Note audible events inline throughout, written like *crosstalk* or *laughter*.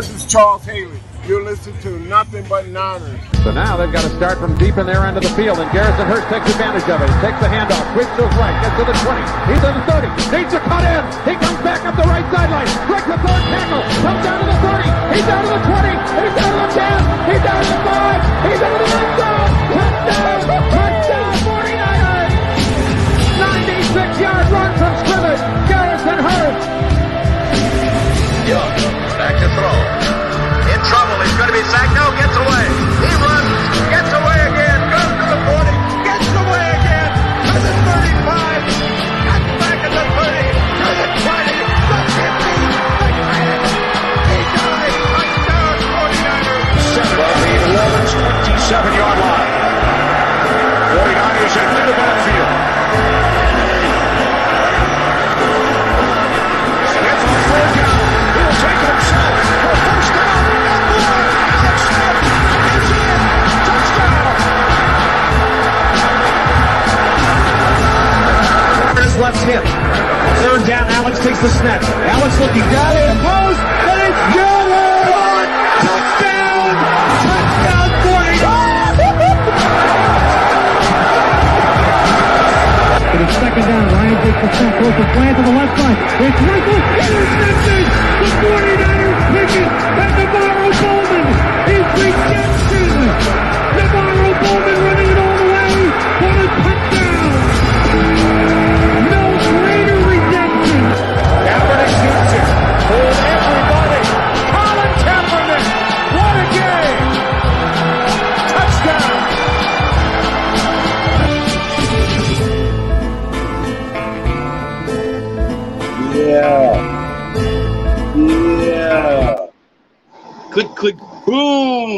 This is Charles Haley. You're listening to Nothing But Niners. So now they've got to start from deep in their end of the field, and Garrison Hearst takes advantage of it. He takes the handoff, quick goes right, gets to the 20. He's on the 30. Needs to cut in. He comes back up the right sideline. Breaks the third tackle. Comes down to the 30. He's down to the 20. He's down to the 10. He's down to the 5. He's into the end zone. Touchdown! Touchdown! 49ers! 96-yard run from scrimmage. Garrison Hearst. Back to throw. In trouble, he's going to be sacked. No, gets away. He runs, gets away again, goes to the 40, gets away again, to the 35, cuts back at the 30, to the 20, the 50, the 10. He dies. Touchdown, 49ers. Seven on the Ravens' left hip. Third down, Alex takes the snap. Alex looking down in the post, and it's good! Touchdown! Touchdown 49! It is second down. Ryan takes the snap, throws the slant to the left side. It's Russell, intercepted! The 49ers pick it, and NaVorro Bowman is redemption!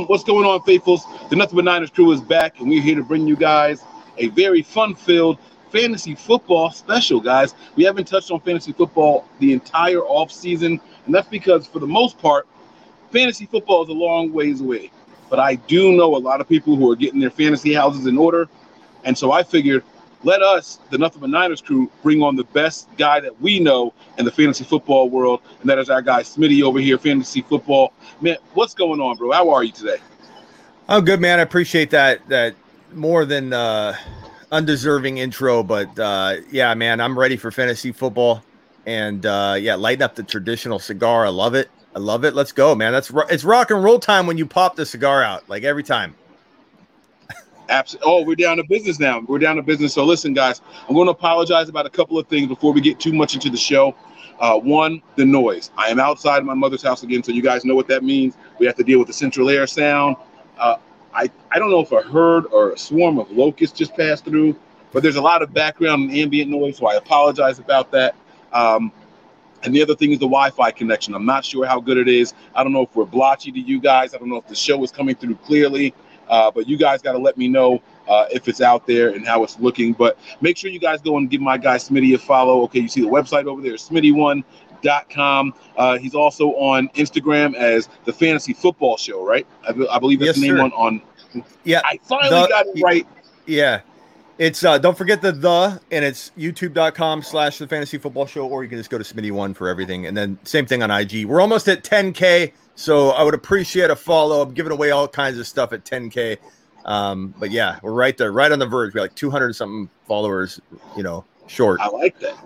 What's going on, faithfuls? The Nothing But Niners crew is back, and we're here to bring you guys a very fun-filled fantasy football special, guys. We haven't touched on fantasy football the entire off season, and that's because, for the most part, fantasy football is a long ways away. But I do know a lot of people who are getting their fantasy houses in order, and so I figured let us, the Nothing But Niners crew, bring on the best guy that we know in the fantasy football world, and that is our guy Smitty over here, fantasy football. Man, what's going on, bro? How are you today? I'm good, man. I appreciate that that more than uh undeserving intro, but uh yeah, man, I'm ready for fantasy football. And uh yeah, lighten up the traditional cigar. I love it. I love it. Let's go, man. That's ro- it's rock and roll time when you pop the cigar out, like every time. Absolutely. Oh, we're down to business now. We're down to business. So listen, guys, I'm going to apologize about a couple of things before we get too much into the show. Uh, one, the noise. I am outside my mother's house again, so you guys know what that means. We have to deal with the central air sound. Uh, I I don't know if a herd or a swarm of locusts just passed through, but there's a lot of background and ambient noise, so I apologize about that. Um, and the other thing is the Wi-Fi connection. I'm not sure how good it is. I don't know if we're blotchy to you guys. I don't know if the show is coming through clearly. Uh, but you guys got to let me know uh, if it's out there and how it's looking. But make sure you guys go and give my guy Smitty a follow. Okay, you see the website over there, smitty1.com. Uh, he's also on Instagram as the Fantasy Football Show, right? I, I believe that's Yes, the name sir. on, on. Yeah. I finally the- got it right. Yeah. It's uh don't forget the the and it's youtube.com slash the fantasy football show, or you can just go to Smitty one for everything. And then same thing on IG. We're almost at 10k, so I would appreciate a follow. I'm giving away all kinds of stuff at 10k. Um, but yeah, we're right there, right on the verge. We're like 200 something followers, you know, short. I like that.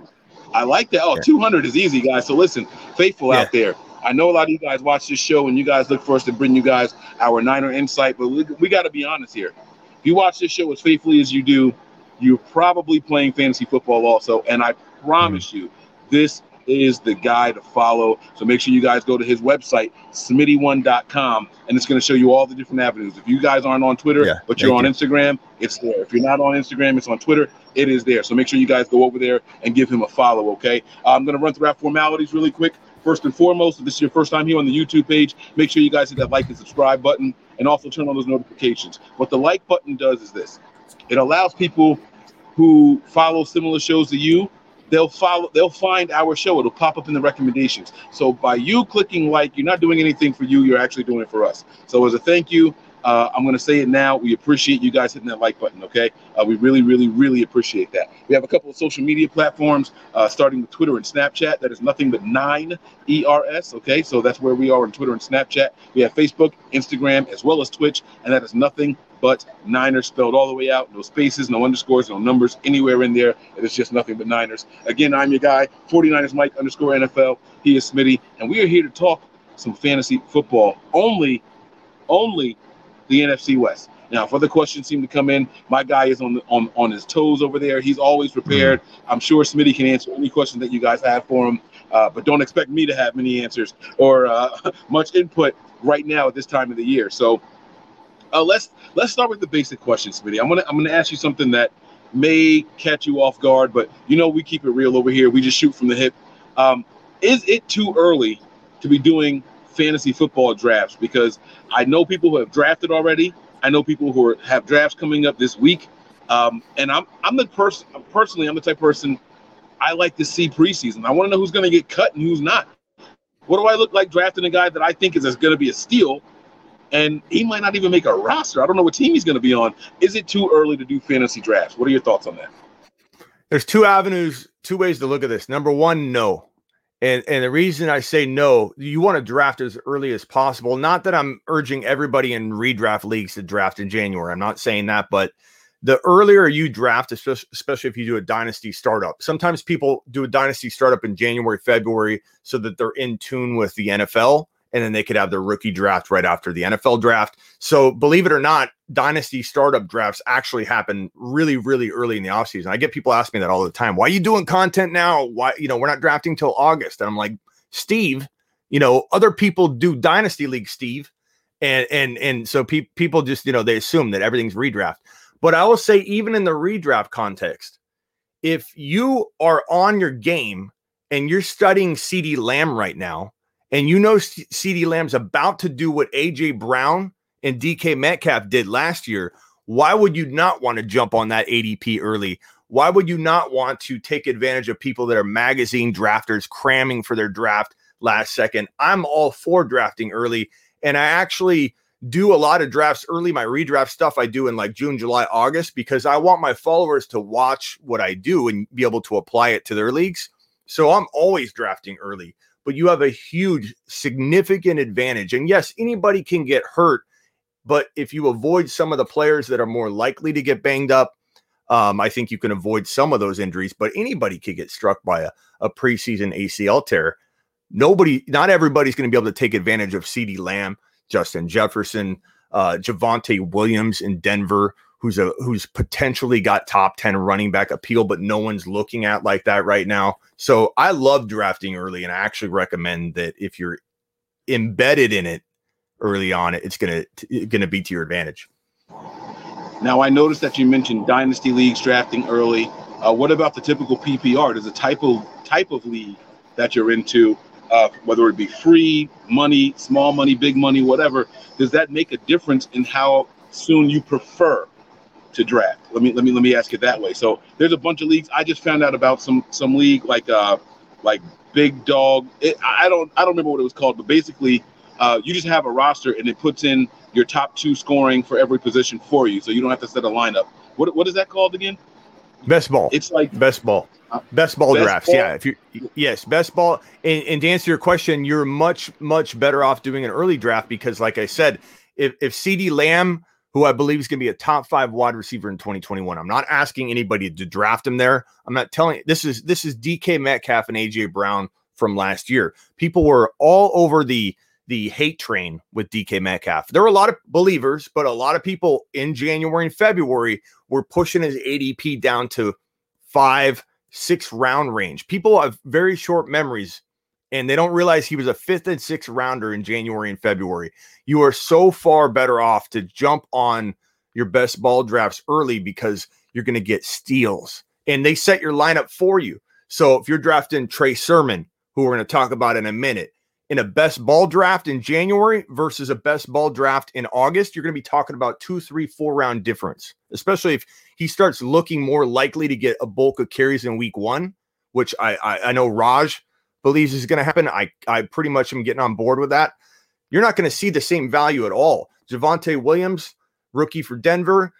I like that. Oh, Yeah. 200 is easy, guys. So listen, faithful Yeah. out there. I know a lot of you guys watch this show and you guys look for us to bring you guys our Niner insight, but we, we got to be honest here. If you watch this show as faithfully as you do, you're probably playing fantasy football also. And I promise you, this is the guy to follow. So make sure you guys go to his website, smitty1.com, and it's going to show you all the different avenues. If you guys aren't on Twitter, Yeah, but you're on thank Instagram, it's there. If you're not on Instagram, it's on Twitter. It is there. So make sure you guys go over there and give him a follow, okay? Uh, I'm going to run through our formalities really quick. First and foremost, if this is your first time here on the YouTube page, make sure you guys hit that like and subscribe button and also turn on those notifications. What the like button does is this it allows people who follow similar shows to you they'll follow they'll find our show it'll pop up in the recommendations so by you clicking like you're not doing anything for you you're actually doing it for us so as a thank you Uh, I'm going to say it now. We appreciate you guys hitting that like button, okay? Uh, we really, really, really appreciate that. We have a couple of social media platforms, uh, starting with Twitter and Snapchat. That is nothing but nine ERS, okay? So that's where we are on Twitter and Snapchat. We have Facebook, Instagram, as well as Twitch, and that is nothing but Niners spelled all the way out. No spaces, no underscores, no numbers anywhere in there. It is just nothing but Niners. Again, I'm your guy, 49ers Mike underscore NFL. He is Smitty, and we are here to talk some fantasy football. Only, only the NFC West. Now, if other questions seem to come in, my guy is on the, on on his toes over there. He's always prepared. I'm sure Smitty can answer any question that you guys have for him, uh, but don't expect me to have many answers or uh, *laughs* much input right now at this time of the year. So, uh, let's let's start with the basic question, Smitty. I'm gonna I'm gonna ask you something that may catch you off guard, but you know we keep it real over here. We just shoot from the hip. Um, is it too early to be doing fantasy football drafts? Because I know people who have drafted already. I know people who are, have drafts coming up this week. Um, and I'm I'm the person personally. I'm the type of person I like to see preseason. I want to know who's going to get cut and who's not. What do I look like drafting a guy that I think is going to be a steal, and he might not even make a roster? I don't know what team he's going to be on. Is it too early to do fantasy drafts? What are your thoughts on that? There's two avenues, two ways to look at this. Number one, no. And and the reason I say no, you want to draft as early as possible. Not that I'm urging everybody in redraft leagues to draft in January. I'm not saying that, but the earlier you draft, especially, if you do a dynasty startup. Sometimes people do a dynasty startup in January, February, so that they're in tune with the NFL, and then they could have their rookie draft right after the NFL draft. So believe it or not, dynasty startup drafts actually happen really, really early in the offseason. I get people ask me that all the time. Why are you doing content now? Why, you know, we're not drafting till August. And I'm like, Steve, you know, other people do dynasty league, Steve. And and and so pe- people just, you know, they assume that everything's redraft. But I will say, even in the redraft context, if you are on your game and you're studying CeeDee Lamb right now, and you know CeeDee Lamb's about to do what AJ Brown and DK Metcalf did last year, why would you not want to jump on that ADP early? Why would you not want to take advantage of people that are magazine drafters cramming for their draft last second? I'm all for drafting early. And I actually do a lot of drafts early. My redraft stuff I do in like June, July, August, because I want my followers to watch what I do and be able to apply it to their leagues. So I'm always drafting early, but you have a huge, significant advantage. And yes, anybody can get hurt, but if you avoid some of the players that are more likely to get banged up, um, I think you can avoid some of those injuries. But anybody could get struck by a, a preseason ACL tear. Nobody, not everybody's going to be able to take advantage of CeeDee Lamb, Justin Jefferson, uh, Javonte Williams in Denver, who's a who's potentially got top 10 running back appeal, but no one's looking at like that right now. So I love drafting early, and I actually recommend that if you're embedded in it early on, it's gonna gonna be to your advantage. Now I noticed that you mentioned dynasty leagues drafting early. Uh, what about the typical PPR? Does a type of type of league that you're into, uh, whether it be free money, small money, big money, whatever, does that make a difference in how soon you prefer to draft? Let me let me let me ask it that way. So there's a bunch of leagues. I just found out about some some league like uh like Big Dog. It, I don't I don't remember what it was called, but basically uh, you just have a roster and it puts in your top two scoring for every position for you, so you don't have to set a lineup. What what is that called again? Best ball. It's like best ball. Best ball Best drafts. ball? Yeah. If you yes, best ball. And, and to answer your question, you're much, much better off doing an early draft because, like I said, if if CeeDee Lamb, who I believe is going to be a top five wide receiver in 2021, I'm not asking anybody to draft him there. I'm not telling this is this is DK Metcalf and AJ Brown from last year. People were all over the the hate train with DK Metcalf. There were a lot of believers, but a lot of people in January and February were pushing his ADP down to five, six round range. People have very short memories and they don't realize he was a fifth and sixth rounder in January and February. You are so far better off to jump on your best ball drafts early because you're going to get steals and they set your lineup for you. So if you're drafting Trey Sermon, who we're going to talk about in a minute, in a best ball draft in January versus a best ball draft in August, you're going to be talking about two, three, four round difference, especially if he starts looking more likely to get a bulk of carries in week one, which I, I, I know Raj believes is going to happen. I, I pretty much am getting on board with that. You're not going to see the same value at all. Javonte Williams, rookie for Denver,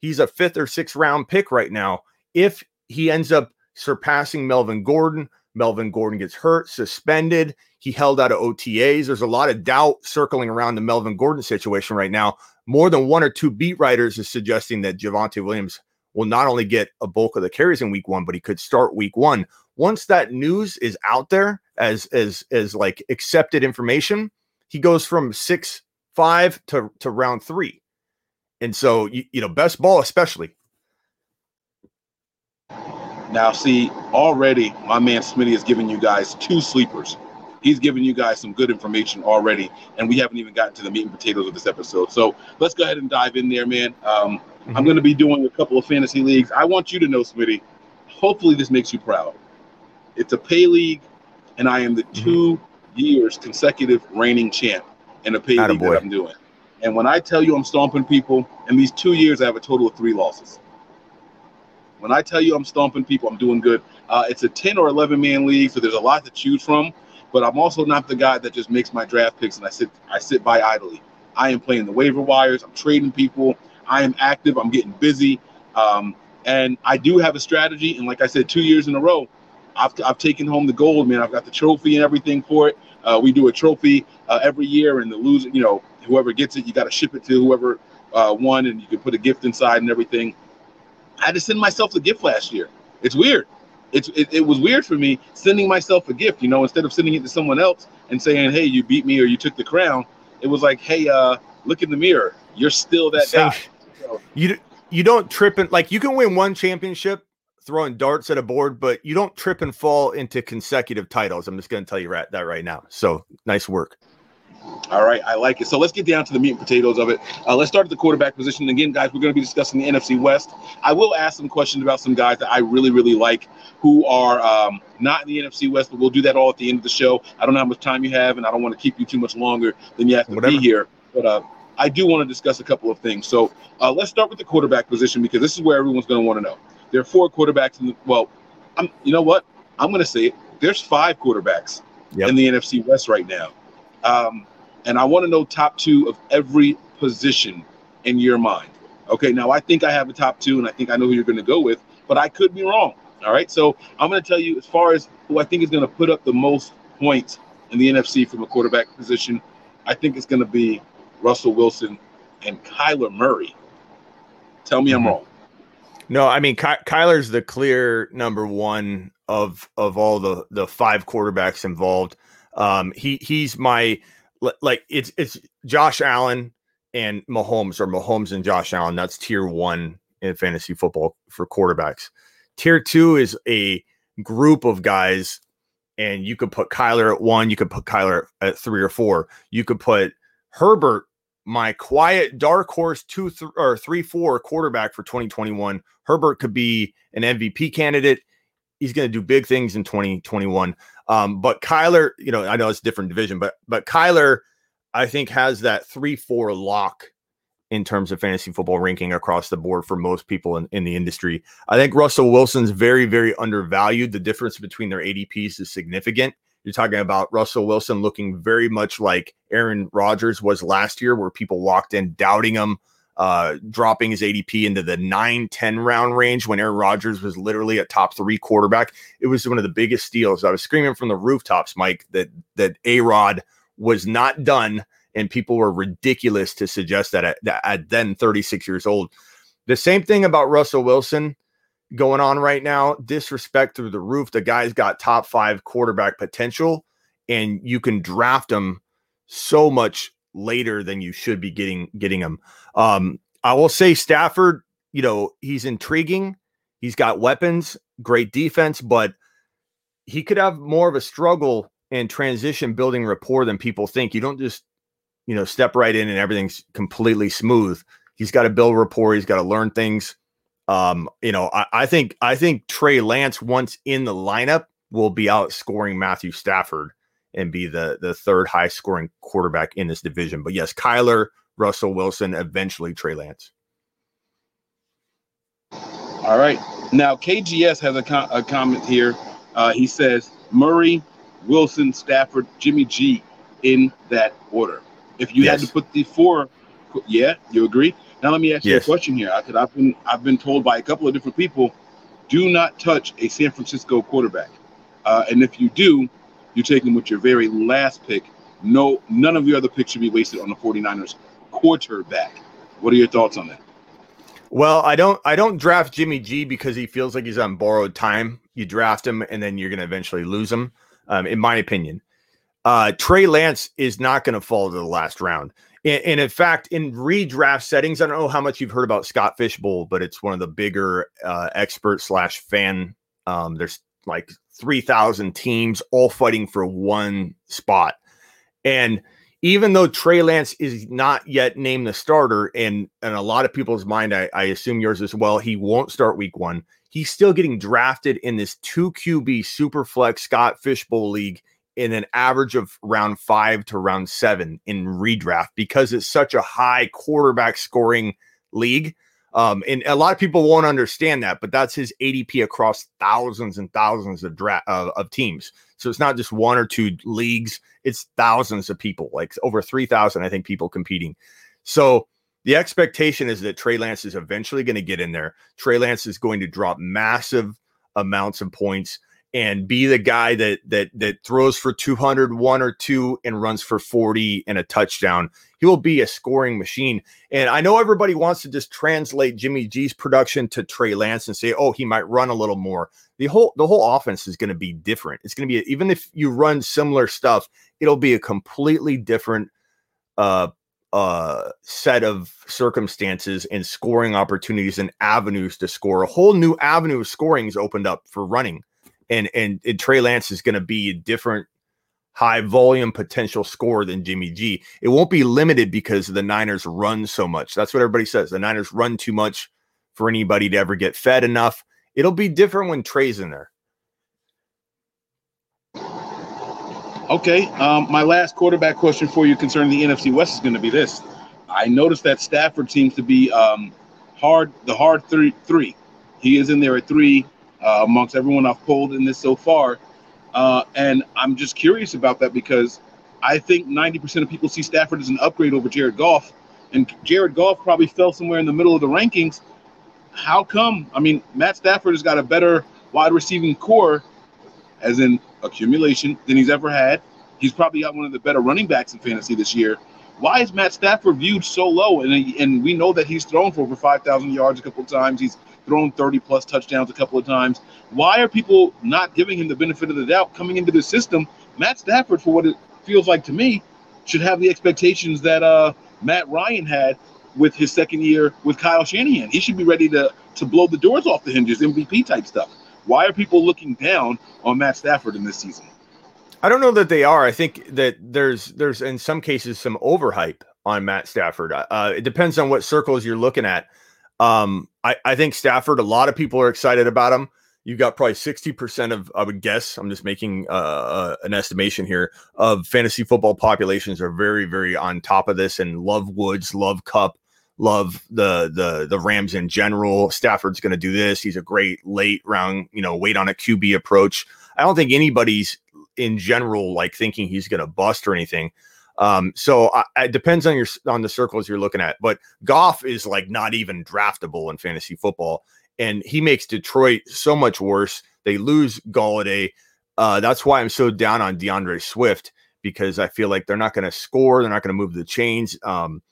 he's a fifth or sixth round pick right now. If he ends up surpassing Melvin Gordon, Melvin Gordon gets hurt, suspended. He held out of OTAs. There's a lot of doubt circling around the Melvin Gordon situation right now. More than one or two beat writers is suggesting that Javonte Williams will not only get a bulk of the carries in week one, but he could start week one. Once that news is out there as as as like accepted information, he goes from six five to to round three. And so you, you know, best ball especially. Now, see, already my man Smitty is giving you guys two sleepers. He's giving you guys some good information already, and we haven't even gotten to the meat and potatoes of this episode. So let's go ahead and dive in there, man. Um, mm-hmm. I'm going to be doing a couple of fantasy leagues. I want you to know, Smitty. Hopefully, this makes you proud. It's a pay league, and I am the mm-hmm. two years consecutive reigning champ in a pay Attaboy. league that I'm doing. And when I tell you I'm stomping people, in these two years, I have a total of three losses. When I tell you I'm stomping people, I'm doing good. Uh, it's a 10 or 11 man league, so there's a lot to choose from. But I'm also not the guy that just makes my draft picks and I sit I sit by idly. I am playing the waiver wires. I'm trading people. I am active. I'm getting busy. Um, and I do have a strategy. And like I said, two years in a row, I've, I've taken home the gold, man. I've got the trophy and everything for it. Uh, we do a trophy uh, every year, and the loser, you know, whoever gets it, you got to ship it to whoever uh, won, and you can put a gift inside and everything. I had to send myself a gift last year. It's weird. It's it, it was weird for me sending myself a gift. You know, instead of sending it to someone else and saying, "Hey, you beat me" or "You took the crown," it was like, "Hey, uh, look in the mirror. You're still that guy." So, you you don't trip and like you can win one championship throwing darts at a board, but you don't trip and fall into consecutive titles. I'm just going to tell you right, that right now. So nice work. All right, I like it. So let's get down to the meat and potatoes of it. Uh, let's start at the quarterback position. Again, guys, we're going to be discussing the NFC West. I will ask some questions about some guys that I really, really like who are um, not in the NFC West, but we'll do that all at the end of the show. I don't know how much time you have, and I don't want to keep you too much longer than you have to Whatever. be here. But uh, I do want to discuss a couple of things. So uh, let's start with the quarterback position because this is where everyone's going to want to know. There are four quarterbacks in the well. I'm, you know what? I'm going to say it. There's five quarterbacks yep. in the NFC West right now. Um, and I want to know top two of every position in your mind. Okay, now I think I have a top two, and I think I know who you're going to go with, but I could be wrong. All right, so I'm going to tell you as far as who I think is going to put up the most points in the NFC from a quarterback position, I think it's going to be Russell Wilson and Kyler Murray. Tell me mm-hmm. I'm wrong. No, I mean Ky- Kyler's the clear number one of of all the the five quarterbacks involved. Um, he he's my like it's it's Josh Allen and Mahomes or Mahomes and Josh Allen. That's tier one in fantasy football for quarterbacks. Tier two is a group of guys, and you could put Kyler at one, you could put Kyler at three or four, you could put Herbert, my quiet dark horse two th- or three four quarterback for 2021. Herbert could be an MVP candidate. He's going to do big things in 2021. Um, but Kyler, you know, I know it's a different division, but but Kyler, I think has that three four lock in terms of fantasy football ranking across the board for most people in, in the industry. I think Russell Wilson's very, very undervalued. The difference between their ADPs is significant. You're talking about Russell Wilson looking very much like Aaron Rodgers was last year, where people walked in doubting him uh, dropping his ADP into the 9 10 round range when Aaron Rodgers was literally a top three quarterback. It was one of the biggest steals. I was screaming from the rooftops, Mike, that that A Rod was not done, and people were ridiculous to suggest that at, at then 36 years old. The same thing about Russell Wilson going on right now. Disrespect through the roof. The guy's got top five quarterback potential, and you can draft him so much later than you should be getting getting him. Um, I will say Stafford, you know, he's intriguing. He's got weapons, great defense, but he could have more of a struggle in transition building rapport than people think. You don't just, you know, step right in and everything's completely smooth. He's got to build rapport. He's got to learn things. Um, you know, I, I think I think Trey Lance once in the lineup will be outscoring Matthew Stafford and be the the third high scoring quarterback in this division. But yes, Kyler, Russell Wilson, eventually Trey Lance. All right. Now KGS has a, com- a comment here. Uh, he says Murray, Wilson, Stafford, Jimmy G in that order. If you yes. had to put the four Yeah, you agree? Now let me ask you a question here. I, 'cause I've been I've been told by a couple of different people, do not touch a San Francisco quarterback. Uh, and if you do, you take him with your very last pick. No, none of your other picks should be wasted on the 49ers quarterback. What are your thoughts on that? Well, I don't I don't draft Jimmy G because he feels like he's on borrowed time. You draft him and then you're going to eventually lose him. Um, in my opinion, uh, Trey Lance is not going to fall to the last round. And, in fact, in redraft settings, I don't know how much you've heard about Scott Fishbowl, but it's one of the bigger uh, expert slash fan. Um, there's like three thousand teams all fighting for one spot, and even though Trey Lance is not yet named the starter, and in a lot of people's mind, I, I assume yours as well, he won't start week one. He's still getting drafted in this two QB super flex Scott Fishbowl league in an average of round five to round seven in redraft because it's such a high quarterback scoring league. Um, and a lot of people won't understand that, but that's his ADP across thousands and thousands of dra- uh, of teams. So it's not just one or two leagues; it's thousands of people, like over three thousand, I think, people competing. So the expectation is that Trey Lance is eventually going to get in there. Trey Lance is going to drop massive amounts of points and be the guy that that that throws for 200 one or two and runs for 40 and a touchdown. He will be a scoring machine. And i know everybody wants to just translate jimmy g's production to trey lance and say oh he might run a little more. The whole the whole offense is going to be different. It's going to be even if you run similar stuff it'll be a completely different uh uh set of circumstances and scoring opportunities and avenues to score. A whole new avenue of scoring is opened up for running and and, and Trey Lance is going to be a different high volume potential score than Jimmy G. It won't be limited because the Niners run so much. That's what everybody says. The Niners run too much for anybody to ever get fed enough. It'll be different when Trey's in there. Okay. Um, my last quarterback question for you concerning the NFC West is going to be this. I noticed that Stafford seems to be um, hard, the hard three. Three. He is in there at three uh, amongst everyone I've pulled in this so far, uh, and I'm just curious about that because I think 90% of people see Stafford as an upgrade over Jared Goff, and Jared Goff probably fell somewhere in the middle of the rankings. How come? I mean, Matt Stafford has got a better wide receiving core, as in accumulation, than he's ever had. He's probably got one of the better running backs in fantasy this year. Why is Matt Stafford viewed so low? And, and we know that he's thrown for over 5,000 yards a couple times. He's thrown 30 plus touchdowns a couple of times. Why are people not giving him the benefit of the doubt coming into the system? Matt Stafford, for what it feels like to me, should have the expectations that uh, Matt Ryan had with his second year with Kyle Shanahan. He should be ready to to blow the doors off the hinges, MVP type stuff. Why are people looking down on Matt Stafford in this season? I don't know that they are. I think that there's there's in some cases some overhype on Matt Stafford. Uh, it depends on what circles you're looking at. Um, I, I think Stafford, a lot of people are excited about him. You've got probably 60% of, I would guess, I'm just making uh, uh, an estimation here, of fantasy football populations are very, very on top of this and love Woods, love Kupp, love the the the Rams in general. Stafford's going to do this. He's a great late round, you know, wait on a QB approach. I don't think anybody's in general like thinking he's going to bust or anything. Um, so I, it depends on your on the circles you're looking at. But Goff is like not even draftable in fantasy football, and he makes Detroit so much worse. They lose Golladay. Uh, that's why I'm so down on DeAndre Swift because I feel like they're not going to score. They're not going to move the chains. Um,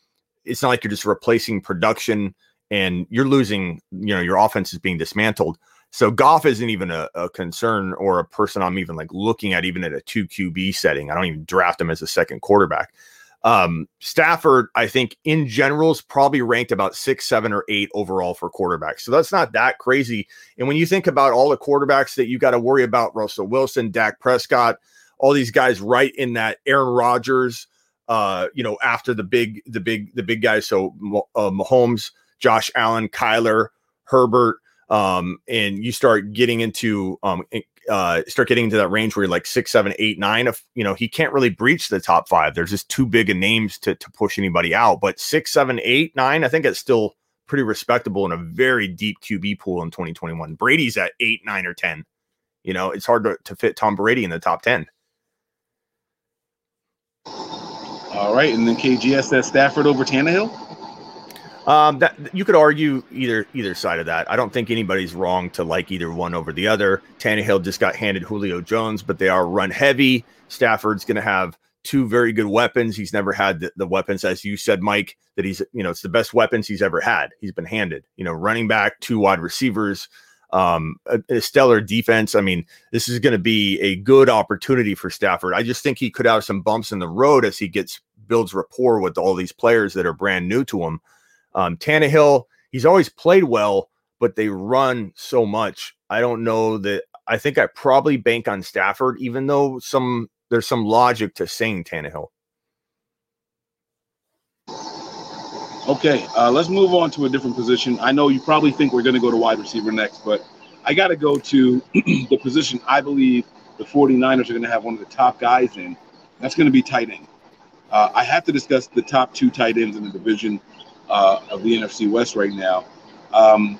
it's not like you're just replacing production and you're losing. You know, your offense is being dismantled. So Goff isn't even a, a, concern or a person I'm even like looking at, even at a two QB setting. I don't even draft him as a second quarterback. Um, Stafford, I think in general is probably ranked about six, seven, or eight overall for quarterbacks. So that's not that crazy. And when you think about all the quarterbacks that you got to worry about, Russell Wilson, Dak Prescott, all these guys right in that Aaron Rodgers, uh, you know, after the big, the big, the big guys. So uh, Mahomes, Josh Allen, Kyler, Herbert, um, and you start getting into um, uh, start getting into that range where you're like six, seven, eight, nine. If you know he can't really breach the top five, there's just too big of names to to push anybody out. But six, seven, eight, nine, I think it's still pretty respectable in a very deep QB pool in 2021. Brady's at eight, nine, or ten. You know, it's hard to, to fit Tom Brady in the top ten. All right, and then KGS says Stafford over Tannehill. Um, that you could argue either either side of that. I don't think anybody's wrong to like either one over the other. Tannehill just got handed Julio Jones, but they are run heavy. Stafford's going to have two very good weapons. He's never had the, the, weapons, as you said, Mike, that he's you know it's the best weapons he's ever had. He's been handed. You know, running back, two wide receivers, um, a, a stellar defense. I mean, this is going to be a good opportunity for Stafford. I just think he could have some bumps in the road as he gets builds rapport with all these players that are brand new to him. Um, Tannehill, he's always played well, but they run so much. I don't know that. I think I probably bank on Stafford, even though some there's some logic to saying Tannehill. Okay, uh, let's move on to a different position. I know you probably think we're going to go to wide receiver next, but I got to go to *clears throat* the position I believe the 49ers are going to have one of the top guys in. That's going to be tight end. Uh, I have to discuss the top two tight ends in the division uh, of the NFC West right now. Um,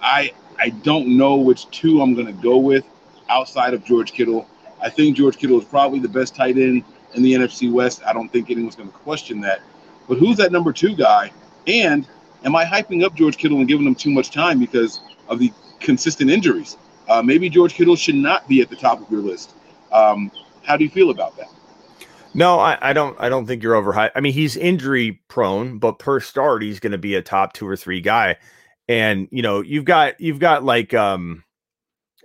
I I don't know which two I'm going to go with outside of George Kittle. I think George Kittle is probably the best tight end in the NFC West. I don't think anyone's going to question that. But who's that number two guy? And am I hyping up George Kittle and giving him too much time because of the consistent injuries? Uh, maybe George Kittle should not be at the top of your list. Um, how do you feel about that? No, I, I, don't. I don't think you're overhyped. I mean, he's injury prone, but per start, he's going to be a top two or three guy. And you know, you've got you've got like um,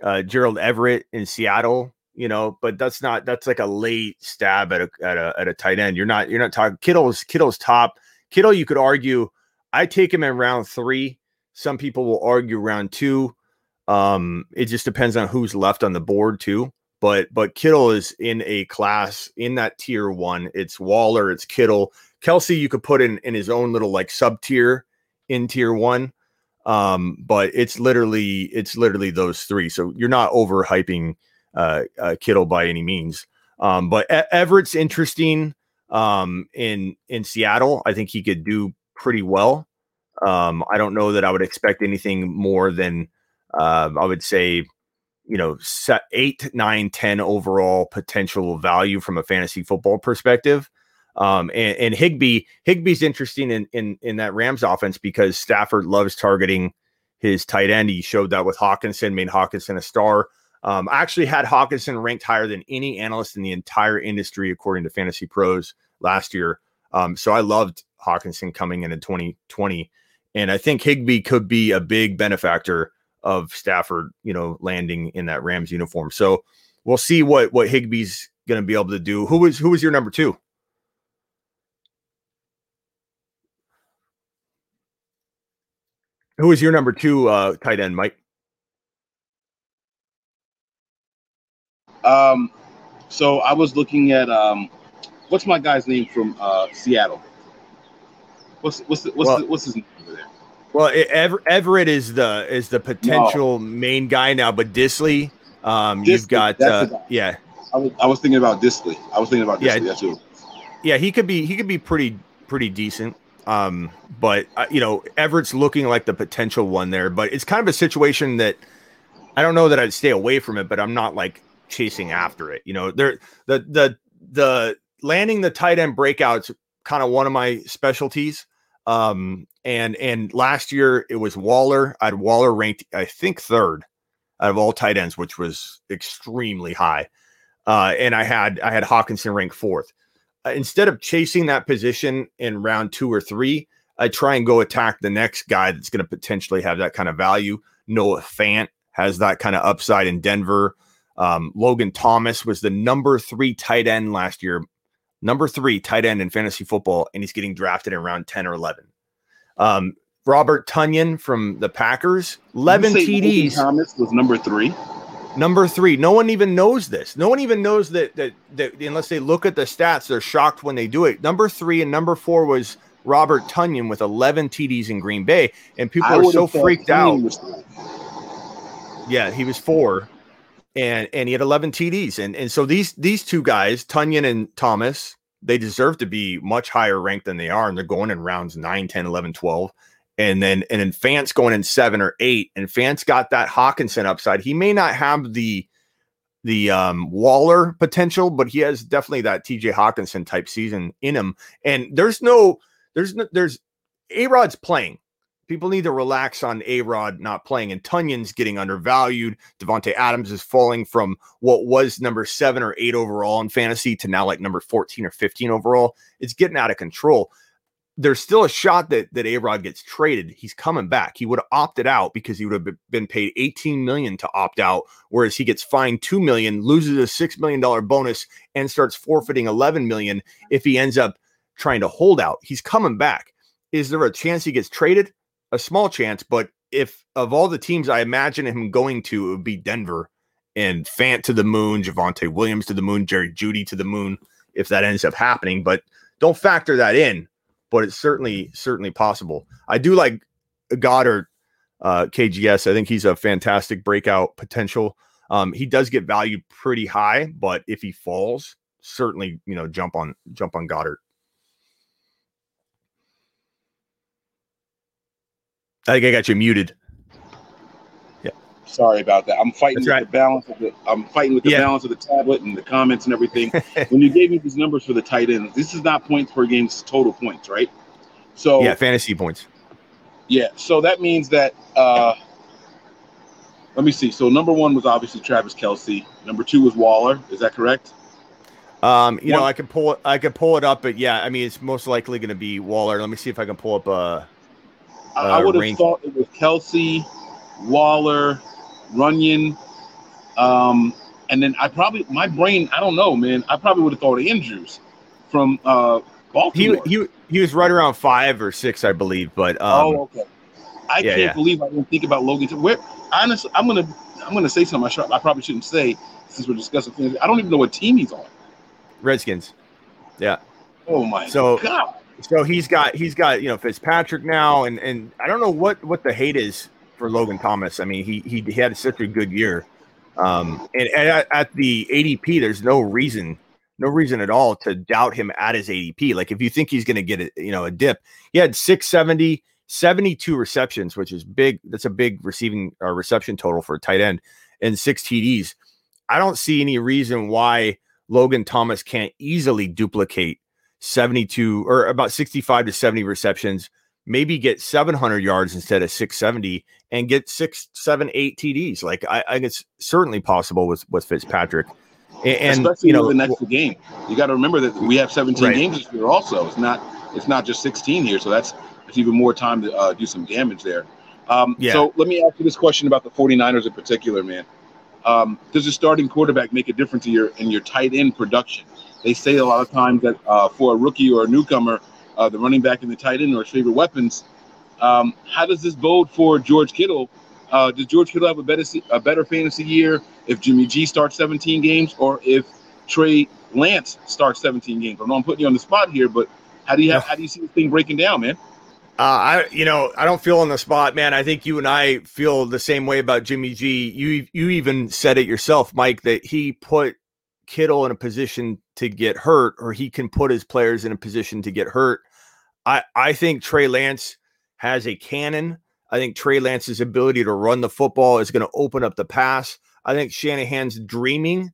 uh, Gerald Everett in Seattle. You know, but that's not that's like a late stab at a at a at a tight end. You're not you're not talking Kittle's Kittle's top. Kittle, you could argue. I take him in round three. Some people will argue round two. Um, it just depends on who's left on the board too but but Kittle is in a class in that tier one. It's Waller, it's Kittle, Kelce. You could put in in his own little like sub tier in tier one, um, but it's literally it's literally those three. So you're not overhyping uh, uh, Kittle by any means. Um, but Everett's interesting um, in in Seattle. I think he could do pretty well. Um, I don't know that I would expect anything more than uh, I would say you know, set eight, nine, 10 overall potential value from a fantasy football perspective. Um, and, and Higbee, Higbee's interesting in, in, in that Rams offense because Stafford loves targeting his tight end. He showed that with Hockenson, made Hockenson a star. Um, I actually had Hockenson ranked higher than any analyst in the entire industry, according to Fantasy Pros last year. Um, so I loved Hockenson coming in in 2020. And I think Higbee could be a big benefactor of Stafford, you know, landing in that Rams uniform. So we'll see what what Higbee's going to be able to do. Who was who was your number two? Who was your number two uh, tight end, Mike? Um, so I was looking at um, what's my guy's name from uh, Seattle? What's what's the, what's Well- the, what's his name? Well, it, Ever, Everett is the is the potential main guy now, but Dissly, um, you've got uh, yeah, I was, I was thinking about Dissly. I was thinking about Yeah. Dissly. That's who. yeah, he could be he could be pretty pretty decent. Um, but uh, you know, Everett's looking like the potential one there, but it's kind of a situation that I don't know that I'd stay away from it, but I'm not like chasing after it. You know, there the the the landing the tight end breakouts kind of one of my specialties. Um, and and last year it was Waller. I had Waller ranked, I think, third out of all tight ends, which was extremely high. Uh, and I had I had Hockenson ranked fourth. Uh, instead of chasing that position in round two or three, I try and go attack the next guy that's going to potentially have that kind of value. Noah Fant has that kind of upside in Denver. Um, Logan Thomas was the number three tight end last year, number three tight end in fantasy football, and he's getting drafted in round 10 or 11. Um, Robert Tonyan from the Packers, 11 Did you say Logan TDs. Thomas was number three. Number three, no one even knows this. No one even knows that, that that unless they look at the stats, they're shocked when they do it. Number three and number four was Robert Tonyan with 11 TDs in Green Bay, and people I are so freaked out. Tonyan was three. Yeah, he was four, and and he had 11 TDs, and and so these these two guys, Tonyan and Thomas, they deserve to be much higher ranked than they are, and they're going in rounds 9, 10, 11, 12. And then and then Fant's going in seven or eight, and Fant's got that Hockenson upside. He may not have the the um, Waller potential, but he has definitely that TJ Hockenson type season in him. And there's no, there's no, there's A Rod's playing. People need to relax on A Rod not playing, and Tonyan's getting undervalued. Davante Adams is falling from what was number seven or eight overall in fantasy to now like number 14 or 15 overall. It's getting out of control there's still a shot that that A-Rod gets traded. He's coming back. He would have opted out because he would have been paid 18 million to opt out, whereas he gets fined 2 million, loses a 6 million dollar bonus and starts forfeiting 11 million if he ends up trying to hold out. He's coming back. Is there a chance he gets traded? A small chance, but if of all the teams I imagine him going to, it would be Denver and Fant to the moon, Javonte Williams to the moon, Jerry Jeudy to the moon, if that ends up happening. But don't factor that in but it's certainly certainly possible. I do like Goedert, uh, KGS. I think he's a fantastic breakout potential. Um, he does get valued pretty high, but if he falls, certainly you know jump on jump on Goedert. I think I got you muted. Yeah. Sorry about that. I'm fighting That's with right. the balance of the I'm fighting with the Yeah. balance of the tablet and the comments and everything. *laughs* when you gave me these numbers for the tight ends, this is not points per game, total points, right? So Yeah, fantasy points. yeah, so that means that uh let me see. So number one was obviously Travis Kelce. Number two was Waller. Is that correct? Um, you know, I can pull it. I could pull it up, but yeah, I mean, it's most likely going to be Waller. Let me see if I can pull up. Uh, I, I Uh, would have thought it was Kelce, Waller, Runyon, um, and then I probably my brain. I don't know, man. I probably would have thought of Andrews from uh, he Baltimore. he he was right around five or six, I believe. But um, oh, okay. I yeah, can't yeah. believe I didn't think about Logan. Where honestly, I'm gonna I'm gonna say something I, should, I probably shouldn't say since we're discussing things. I don't even know what team he's on. Redskins. Yeah. Oh my So- god! So he's got he's got you know Fitzpatrick now, and and I don't know what what the hate is for Logan Thomas. I mean, he he, he had such a good year, um, and, and at, the ADP, there's no reason no reason at all to doubt him at his ADP. Like if you think he's going to get a you know a dip, he had 670, 72 receptions, which is big. That's a big receiving uh, reception total for a tight end, and six TDs. I don't see any reason why Logan Thomas can't easily duplicate 72 or about 65 to 70 receptions, maybe get 700 yards instead of 670 and get six, seven, eight TDs. Like I, I think it's certainly possible with, with Fitzpatrick. And, Especially you know, the next game. You got to remember that we have 17 Right. games this year. Also, it's not it's not just 16 here, so that's it's even more time to uh, do some damage there. Um, Yeah. So let me ask you this question about the 49ers in particular, man. Um, does a starting quarterback make a difference in your in your tight end production? They say a lot of times that uh, for a rookie or a newcomer, uh, the running back and the tight end are his favorite weapons. Um, how does this bode for George Kittle? Uh, does George Kittle have a better a better fantasy year if Jimmy G starts 17 games or if Trey Lance starts 17 games? I know I'm putting you on the spot here, but how do you have, how do you see this thing breaking down, man? Uh, I, you know, I don't feel on the spot, man. I think you and I feel the same way about Jimmy G. You, you even said it yourself, Mike, that he put Kittle in a position to get hurt, or he can put his players in a position to get hurt. I, I think Trey Lance has a cannon. I think Trey Lance's ability to run the football is going to open up the pass. I think Shanahan's dreaming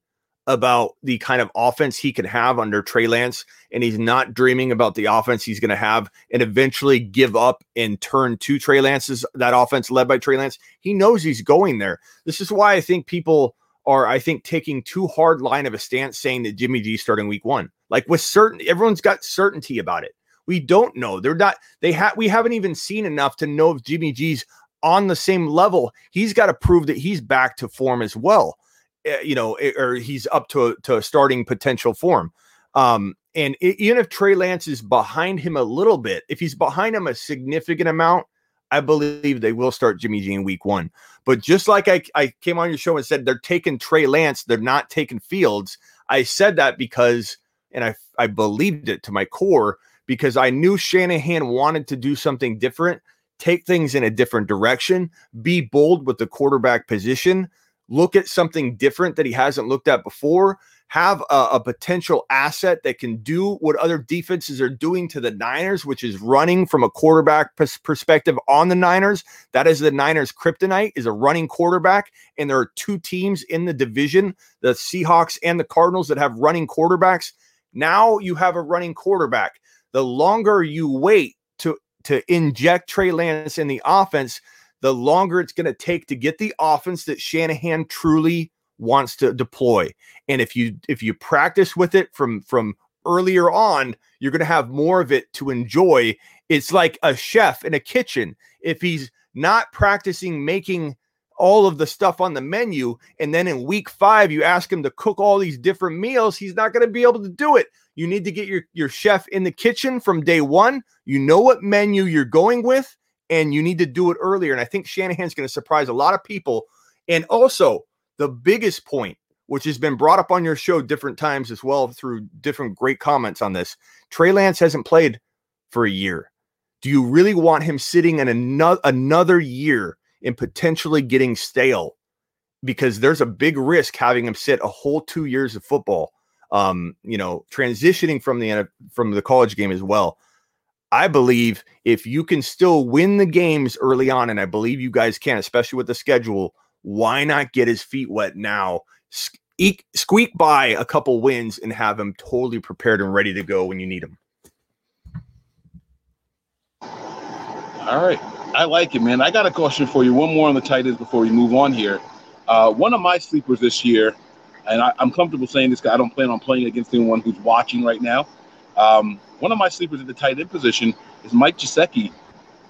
about the kind of offense he can have under Trey Lance, and he's not dreaming about the offense he's going to have and eventually give up and turn to Trey Lance's that offense led by Trey Lance. He knows he's going there. This is why I think people are, I think, taking too hard line of a stance saying that Jimmy G starting week one. Like with certain, everyone's got certainty about it. We don't know. They're not. They have. We haven't even seen enough to know if Jimmy G's on the same level. He's got to prove that he's back to form as well. Uh, you know, eh, or he's up to to starting potential form. Um, and even if Trey Lance is behind him a little bit, if he's behind him a significant amount, I believe they will start Jimmy G in week one. But just like I, I came on your show and said they're taking Trey Lance, they're not taking Fields. I said that because, and I I believed it to my core because I knew Shanahan wanted to do something different, take things in a different direction, be bold with the quarterback position, look at something different that he hasn't looked at before, have a, a potential asset that can do what other defenses are doing to the Niners, which is running from a quarterback pers- perspective on the Niners. That is the Niners' kryptonite is a running quarterback, and there are two teams in the division, the Seahawks and the Cardinals, that have running quarterbacks. Now you have a running quarterback. The longer you wait to to inject Trey Lance in the offense, the longer it's going to take to get the offense that Shanahan truly wants to deploy. And if you if you practice with it from from earlier on, you're going to have more of it to enjoy. It's like a chef in a kitchen. If he's not practicing making all of the stuff on the menu and then in week 5 you ask him to cook all these different meals, he's not going to be able to do it. You need to get your your chef in the kitchen from day 1. You know what menu you're going with and you need to do it earlier and I think Shanahan's going to surprise a lot of people. And also, the biggest point, which has been brought up on your show different times as well through different great comments on this, Trey Lance hasn't played for a year. Do you really want him sitting in another another year and potentially getting stale? Because there's a big risk having him sit a whole two years of football. Um, you know, transitioning from the from the college game as well. I believe if you can still win the games early on, and I believe you guys can, especially with the schedule, why not get his feet wet now? Squeak, squeak by a couple wins and have him totally prepared and ready to go when you need him. All right. I like it, man. I got a question for you. One more on the tight ends before we move on here. Uh, one of my sleepers this year, and I, am comfortable saying this guy, I don't plan on playing against anyone who's watching right now. Um, one of my sleepers at the tight end position is Mike Gesicki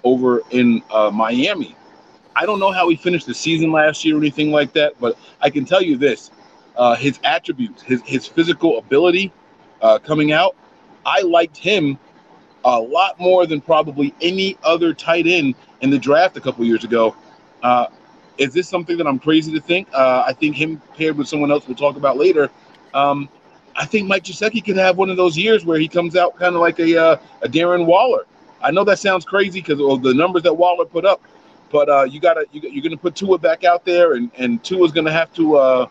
over in uh, Miami. I don't know how he finished the season last year or anything like that, but I can tell you this: uh, his attributes, his his physical ability uh, coming out, I liked him a lot more than probably any other tight end in the draft a couple years ago. Uh, is this something that I'm crazy to think? Uh, I think him paired with someone else we'll talk about later. Um, I think Mike Gesicki could have one of those years where he comes out kind of like a uh, a Darren Waller. I know that sounds crazy because of the numbers that Waller put up, but uh, you gotta you, you're gonna put Tua back out there, and and Tua's gonna have to uh,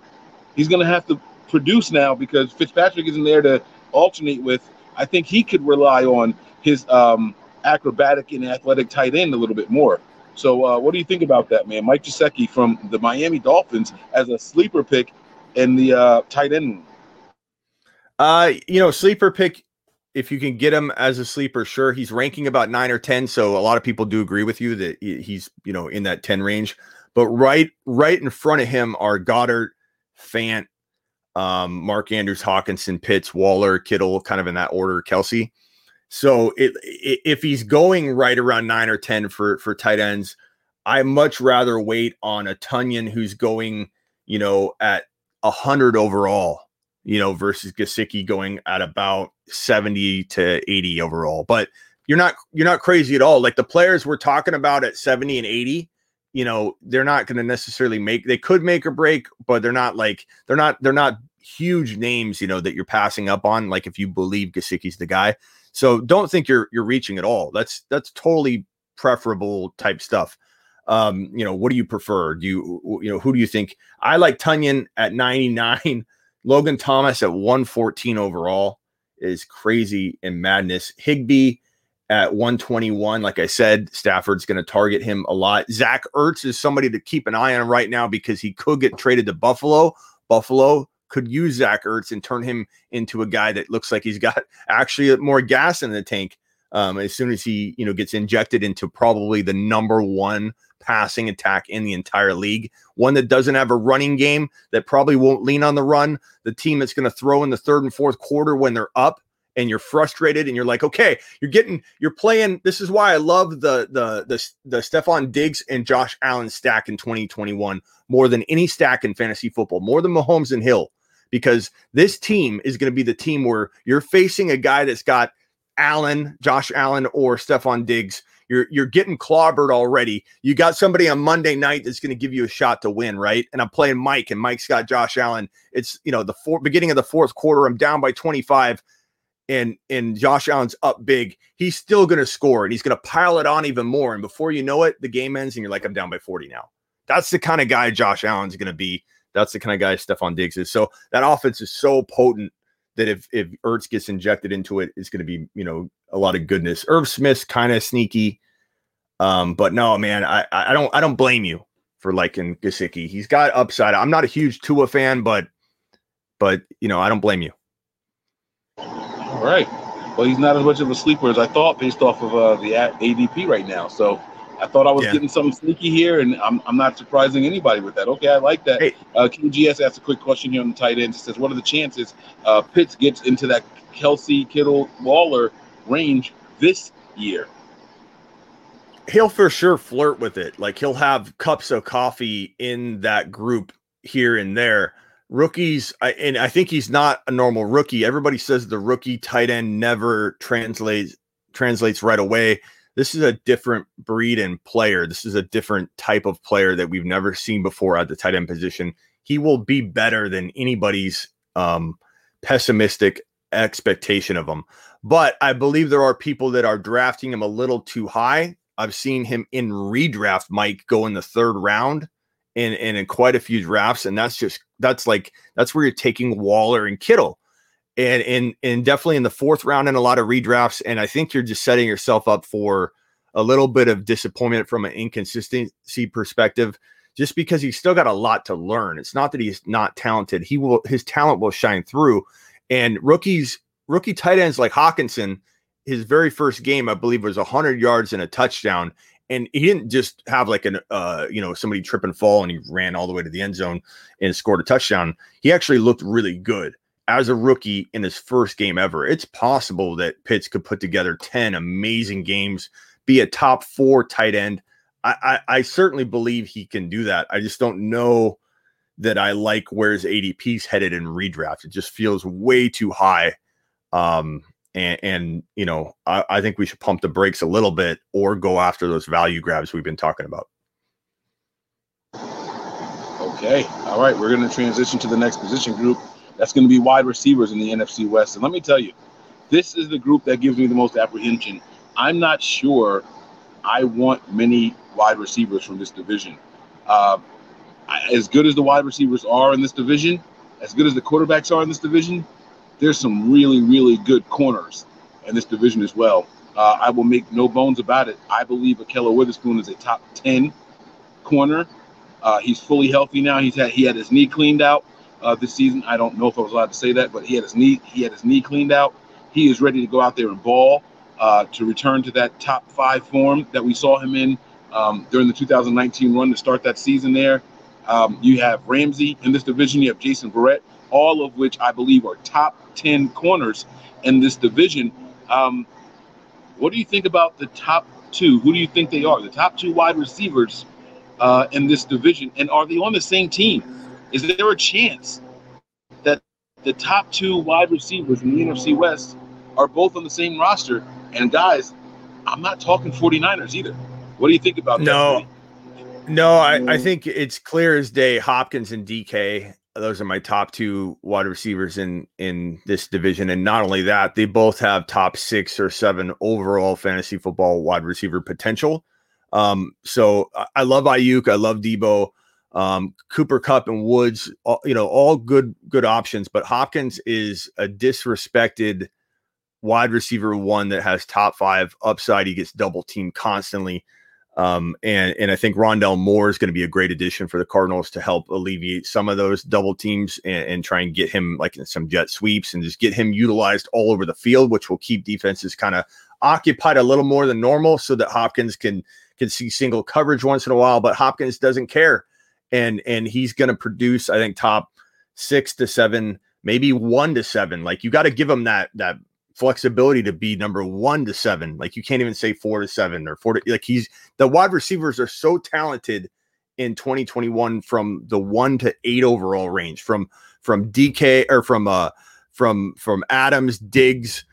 he's gonna have to produce now because Fitzpatrick isn't there to alternate with. I think he could rely on his um, acrobatic and athletic tight end a little bit more. So, uh, what do you think about that, man? Mike Gesicki from the Miami Dolphins as a sleeper pick in the uh, tight end. Uh, you know, sleeper pick if you can get him as a sleeper, sure. He's ranking about nine or 10. So a lot of people do agree with you that he's, you know, in that 10 range. But right, right in front of him are Goedert, Fant, um, Mark Andrews, Hockenson, Pitts, Waller, Kittle, kind of in that order, Kelce. So it, it, if he's going right around nine or 10 for, for tight ends, I much rather wait on a Tonyan who's going, you know, at a hundred overall you know, versus Gesicki going at about 70 to 80 overall. But you're not you're not crazy at all. Like the players we're talking about at 70 and 80, you know, they're not going to necessarily make they could make or break, but they're not like they're not they're not huge names, you know, that you're passing up on like if you believe Gesicki's the guy. So don't think you're you're reaching at all. That's that's totally preferable type stuff. Um, you know, what do you prefer? Do you you know, who do you think? I like Tonyan at 99 *laughs* Logan Thomas at 114 overall is crazy and madness. Higbee at 121. Like I said, Stafford's going to target him a lot. Zach Ertz is somebody to keep an eye on right now because he could get traded to Buffalo. Buffalo could use Zach Ertz and turn him into a guy that looks like he's got *laughs* actually more gas in the tank um, as soon as he you know gets injected into probably the number one passing attack in the entire league. One that doesn't have a running game that probably won't lean on the run. The team that's going to throw in the third and fourth quarter when they're up and you're frustrated and you're like, okay, you're getting, you're playing. This is why I love the the the the Stefon Diggs and Josh Allen stack in 2021 more than any stack in fantasy football, more than Mahomes and Hill, because this team is going to be the team where you're facing a guy that's got Allen, Josh Allen, or Stefon Diggs, you're you're getting clobbered already. You got somebody on Monday night that's going to give you a shot to win, right? And I'm playing Mike, and Mike's got Josh Allen. It's you know the four, beginning of the fourth quarter. I'm down by 25, and and Josh Allen's up big. He's still going to score, and he's going to pile it on even more. And before you know it, the game ends, and you're like, I'm down by 40 now. That's the kind of guy Josh Allen's going to be That's the kind of guy Stefon Diggs is. So that offense is so potent that if if Ertz gets injected into it, it's going to be you know a lot of goodness. Irv Smith's kind of sneaky, um, but no, man, I I don't I don't blame you for liking Gesicki. He's got upside. I'm not a huge Tua fan, but but you know I don't blame you. All right. Well, he's not as much of a sleeper as I thought, based off of uh, the ADP right now. So I thought I was Yeah. getting something sneaky here, and I'm, I'm not surprising anybody with that. Okay, I like that. Hey. Uh, QGS asked a quick question here on the tight end. It says, "What are the chances uh, Pitts gets into that Kelce, Kittle, Waller range this year?" he'll for sure flirt with it. Like he'll have cups of coffee in that group here and there. Rookies, I, and I think he's not a normal rookie. Everybody says the rookie tight end never translates translates right away. This is a different breed and player. This is a different type of player that we've never seen before at the tight end position. He will be better than anybody's um, pessimistic expectation of him. But I believe there are people that are drafting him a little too high. I've seen him in redraft, Mike, go in the third round and, and in quite a few drafts. And that's just that's like that's where you're taking Waller and Kittle. And and and definitely in the fourth round in a lot of redrafts. And I think you're just setting yourself up for a little bit of disappointment from an inconsistency perspective, just because he's still got a lot to learn. It's not that he's not talented. He will his talent will shine through. And rookies, rookie tight ends like Hockenson, his very first game, I believe, was 100 yards and a touchdown. And he didn't just have like an, uh, you know, somebody trip and fall and he ran all the way to the end zone and scored a touchdown. He actually looked really good as a rookie in his first game ever. It's possible that Pitts could put together 10 amazing games, be a top four tight end. I, I, I certainly believe he can do that. I just don't know that I like where his ADP's headed in redraft. It just feels way too high. Um, and, and you know, I, I think we should pump the brakes a little bit or go after those value grabs we've been talking about. Okay. All right. We're going to transition to the next position group. That's going to be wide receivers in the NFC West. And let me tell you, this is the group that gives me the most apprehension. I'm not sure I want many wide receivers from this division. Uh, I- as good as the wide receivers are in this division, as good as the quarterbacks are in this division, there's some really, really good corners in this division as well. Uh, I will make no bones about it. I believe Ahkello Witherspoon is a top 10 corner. Uh, he's fully healthy now. He's had he had his knee cleaned out uh, this season. I don't know if I was allowed to say that, but he had his knee he had his knee cleaned out. He is ready to go out there and ball uh, to return to that top five form that we saw him in um, during the 2019 run to start that season. There, um, you have Ramsey in this division. You have Jason Verrett, all of which I believe are top 10 corners in this division. Um, what do you think about the top two? Who do you think they are? The top two wide receivers uh, in this division, and are they on the same team? Is there a chance that the top two wide receivers in the NFC West are both on the same roster? And guys, I'm not talking 49ers either. What do you think about No. that? No, I, I think it's clear as day. Hopkins and DK, those are my top two wide receivers in in this division. And not only that, they both have top six or seven overall fantasy football wide receiver potential. Um, so I, love Aiyuk, I love Debo, um, Cooper Kupp and Woods, all, you know, all good good options. But Hopkins is a disrespected wide receiver one that has top five upside. He gets double teamed constantly. Um, and and I think Rondale Moore is going to be a great addition for the Cardinals to help alleviate some of those double teams and, and try and get him like in some jet sweeps and just get him utilized all over the field, which will keep defenses kind of occupied a little more than normal, so that Hopkins can can see single coverage once in a while. But Hopkins doesn't care, and and he's going to produce I think top six to seven, maybe one to seven. Like you got to give him that that flexibility to be number one to seven. Like you can't even say four to seven or four to like he's the wide receivers are so talented in 2021 from the one to eight overall range from from DK or from uh from from Adams, Diggs,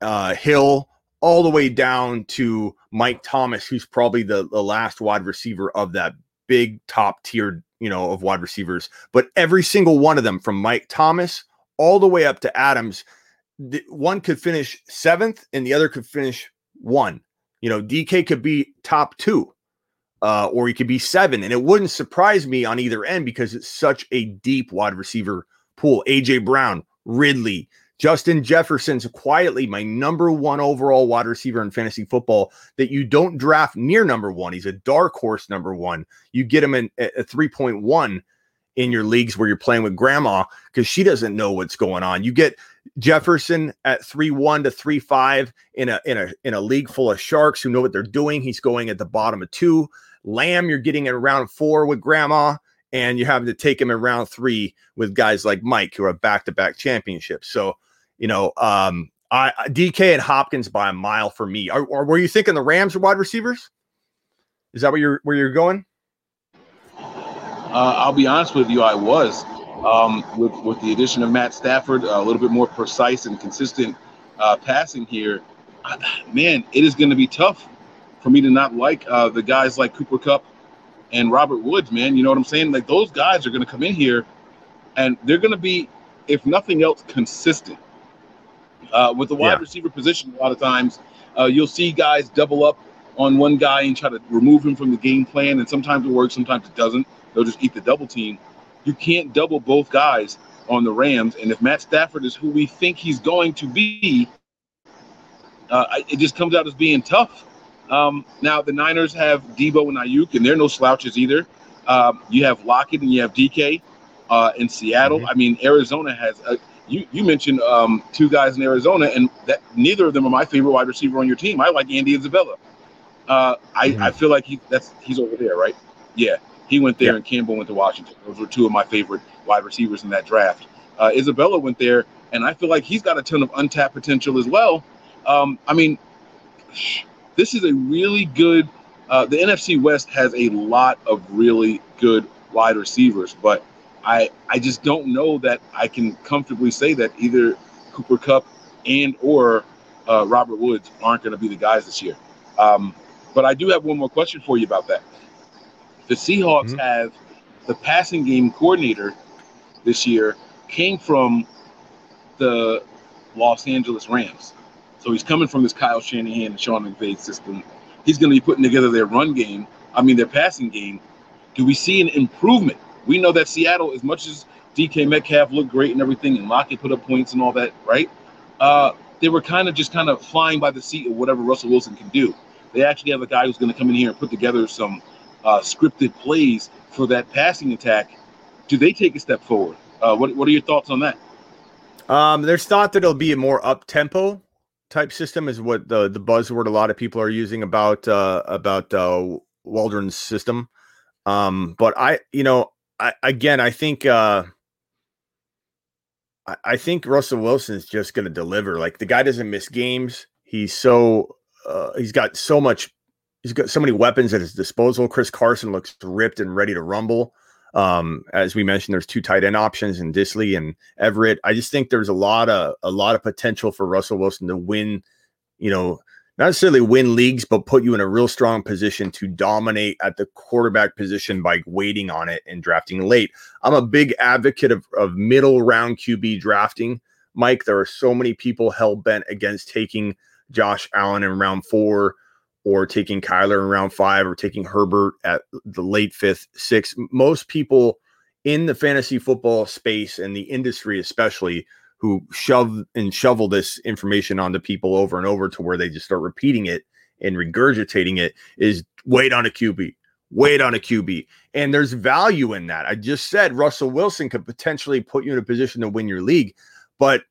uh Hill, all the way down to Mike Thomas, who's probably the, the last wide receiver of that big top tier, you know, of wide receivers. But every single one of them, from Mike Thomas all the way up to Adams, one could finish seventh and the other could finish one. You know, DK could be top two. uh, or he could be seven. And it wouldn't surprise me on either end because it's such a deep wide receiver pool. AJ Brown, Ridley, Justin Jefferson's quietly my number one overall wide receiver in fantasy football that you don't draft near number one. He's a dark horse number one. You get him in a 3.1 in your leagues where you're playing with grandma because she doesn't know what's going on. You get Jefferson at 3-1 to 3-5 in a in a in a league full of sharks who know what they're doing. He's going at the bottom of two. Lamb, you're getting in round four with grandma, and you have to take him in round three with guys like Mike who are back-to-back championships. So you know, um, I DK and Hopkins by a mile for me. Are, or were you thinking the Rams are wide receivers? Is that where you're where you're going? Uh, I'll be honest with you, I was. Um, with with the addition of Matt Stafford, a little bit more precise and consistent uh, passing here, I, man, it is going to be tough for me to not like uh, the guys like Cooper Kupp and Robert Woods. Man, you know what I'm saying? Like those guys are going to come in here, and they're going to be, if nothing else, consistent. Uh, with the wide Yeah. receiver position, a lot of times uh, you'll see guys double up on one guy and try to remove him from the game plan, and sometimes it works, sometimes it doesn't. They'll just eat the double team. You can't double both guys on the Rams, and if Matt Stafford is who we think he's going to be, uh, it just comes out as being tough. Um, now the Niners have Debo and Aiyuk, and they're no slouches either. Um, you have Lockett and you have DK uh, in Seattle. I mean, Arizona has. A, you you mentioned um, two guys in Arizona, and that neither of them are my favorite wide receiver on your team. I like Andy Isabella. Uh, I, I feel like he that's he's over there, right? Yeah, he went there, Yeah. and Campbell went to Washington. Those were two of my favorite wide receivers in that draft. Uh, Isabella went there, and I feel like he's got a ton of untapped potential as well. Um, I mean, this is a really good. Uh, the NFC West has a lot of really good wide receivers, but I I just don't know that I can comfortably say that either Cooper Kupp and or uh, Robert Woods aren't going to be the guys this year. Um, but I do have one more question for you about that. The Seahawks Mhm. have the passing game coordinator this year came from the Los Angeles Rams. So he's coming from this Kyle Shanahan and Sean McVay system. He's going to be putting together their run game. I mean, their passing game. Do we see an improvement? We know that Seattle, as much as DK Metcalf looked great and everything, and Lockett put up points and all that, right? Uh, they were kind of just kind of flying by the seat of whatever Russell Wilson can do. They actually have a guy who's going to come in here and put together some uh, scripted plays for that passing attack. Do they take a step forward? Uh, what What are your thoughts on that? Um, there's thought that it'll be a more up tempo type system, is what the the buzzword a lot of people are using about uh, about uh, Waldron's system. Um, but I, you know, I again, I think uh, I, think Russell Wilson's just going to deliver. Like the guy doesn't miss games. He's so uh, he's got so much. He's got so many weapons at his disposal. Chris Carson looks ripped and ready to rumble. Um, as we mentioned, there's two tight end options in Dissly and Everett. I just think there's a lot of a lot of potential for Russell Wilson to win, you know, not necessarily win leagues, but put you in a real strong position to dominate at the quarterback position by waiting on it and drafting late. I'm a big advocate of, of middle round QB drafting. Mike, there are so many people hell bent against taking Josh Allen in round four or taking Kyler in round five or taking Herbert at the late fifth, sixth. Most people in the fantasy football space and the industry, especially, who shove and shovel this information onto people over and over to where they just start repeating it and regurgitating it, is wait on a QB, wait on a QB. And there's value in that. I just said Russell Wilson could potentially put you in a position to win your league, but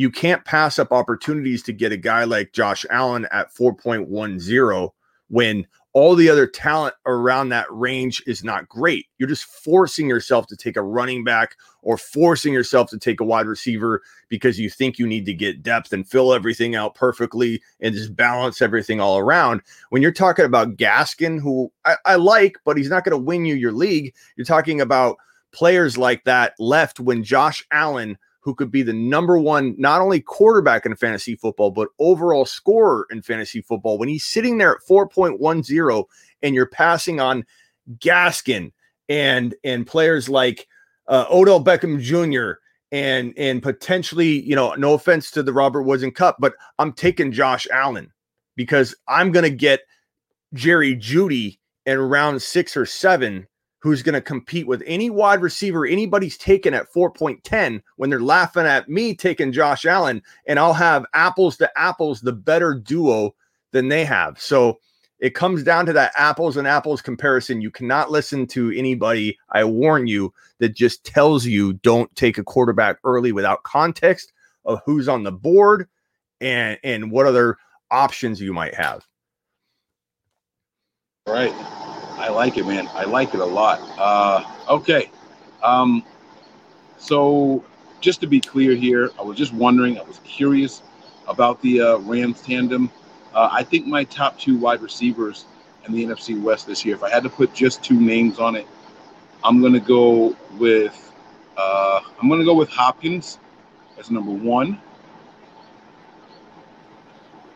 you can't pass up opportunities to get a guy like Josh Allen at 4.10 when all the other talent around that range is not great. You're just forcing yourself to take a running back or forcing yourself to take a wide receiver because you think you need to get depth and fill everything out perfectly and just balance everything all around. When you're talking about Gaskin, who I, I like, but he's not going to win you your league, you're talking about players like that left when Josh Allen who could be the number one, not only quarterback in fantasy football, but overall scorer in fantasy football. When he's sitting there at 4.10 and you're passing on Gaskin and and players like uh, Odell Beckham Jr. and and potentially, you know, no offense to the Robert Woods and Kupp, but I'm taking Josh Allen because I'm gonna get Jerry Jeudy and round six or seven who's going to compete with any wide receiver anybody's taken at 4.10 when they're laughing at me taking Josh Allen, and I'll have apples to apples, the better duo than they have. So it comes down to that apples and apples comparison. You cannot listen to anybody, I warn you, that just tells you don't take a quarterback early without context of who's on the board and and what other options you might have. Right. I like it, man. I like it a lot. Uh, okay. Um, so, just to be clear here, I was just wondering, I was curious about the uh, Rams tandem. Uh, I think my top two wide receivers in the NFC West this year, if I had to put just two names on it, I'm going to go with uh, I'm going to go with Hopkins as number one,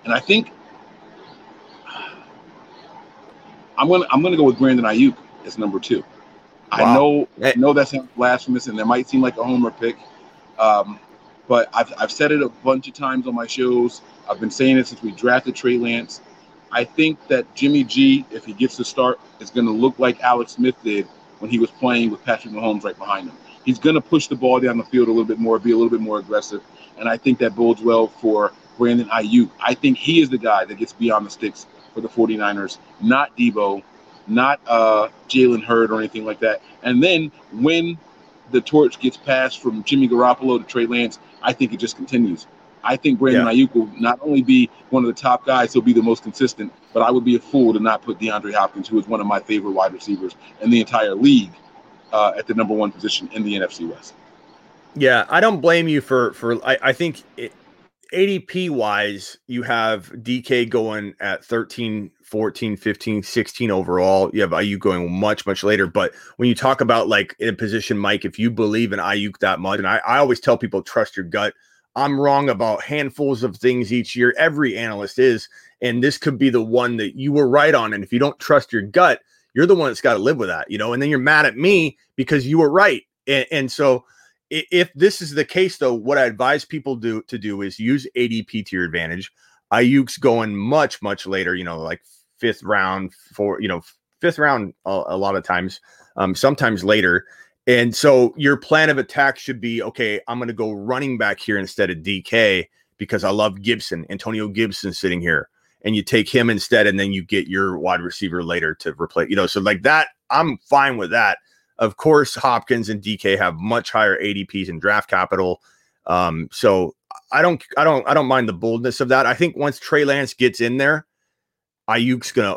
and I think I'm gonna I'm gonna go with Brandon Aiyuk as number two. I know. I know that sounds blasphemous and that might seem like a homer pick, um, but I've I've said it a bunch of times on my shows. I've been saying it since we drafted Trey Lance. I think that Jimmy G, if he gets to start, is going to look like Alex Smith did when he was playing with Patrick Mahomes right behind him. He's going to push the ball down the field a little bit more, be a little bit more aggressive, and I think that bodes well for Brandon Aiyuk. I think he is the guy that gets beyond the sticks for the 49ers, not Debo, not uh, Jalen Hurd or anything like that. And then when the torch gets passed from Jimmy Garoppolo to Trey Lance, I think it just continues. I think Brandon Aiyuk will not only be one of the top guys, he'll be the most consistent, but I would be a fool to not put DeAndre Hopkins, who is one of my favorite wide receivers in the entire league, uh, at the number one position in the NFC West. Yeah, I don't blame you for for. I, I think it, ADP wise, you have DK going at 13, 14, 15, 16 overall. You have Aiyuk going much, much later. But when you talk about like in a position, Mike, if you believe in Aiyuk that much, and I, I always tell people trust your gut. I'm wrong about handfuls of things each year. Every analyst is. And this could be the one that you were right on. And if you don't trust your gut, you're the one that's got to live with that, you know, and then you're mad at me because you were right. And, and so if this is the case, though, what I advise people do to do is use ADP to your advantage. Aiyuk's going much, much later, you know, like fifth round for, you know, fifth round a, a lot of times, um, sometimes later. And so your plan of attack should be okay, I'm going to go running back here instead of DK because I love Gibson, Antonio Gibson sitting here. And you take him instead, and then you get your wide receiver later to replace, you know. So, like that, I'm fine with that. Of course, Hopkins and DK have much higher ADPs and draft capital. Um, so I don't, I don't, I don't mind the boldness of that. I think once Trey Lance gets in there, Aiyuk's gonna,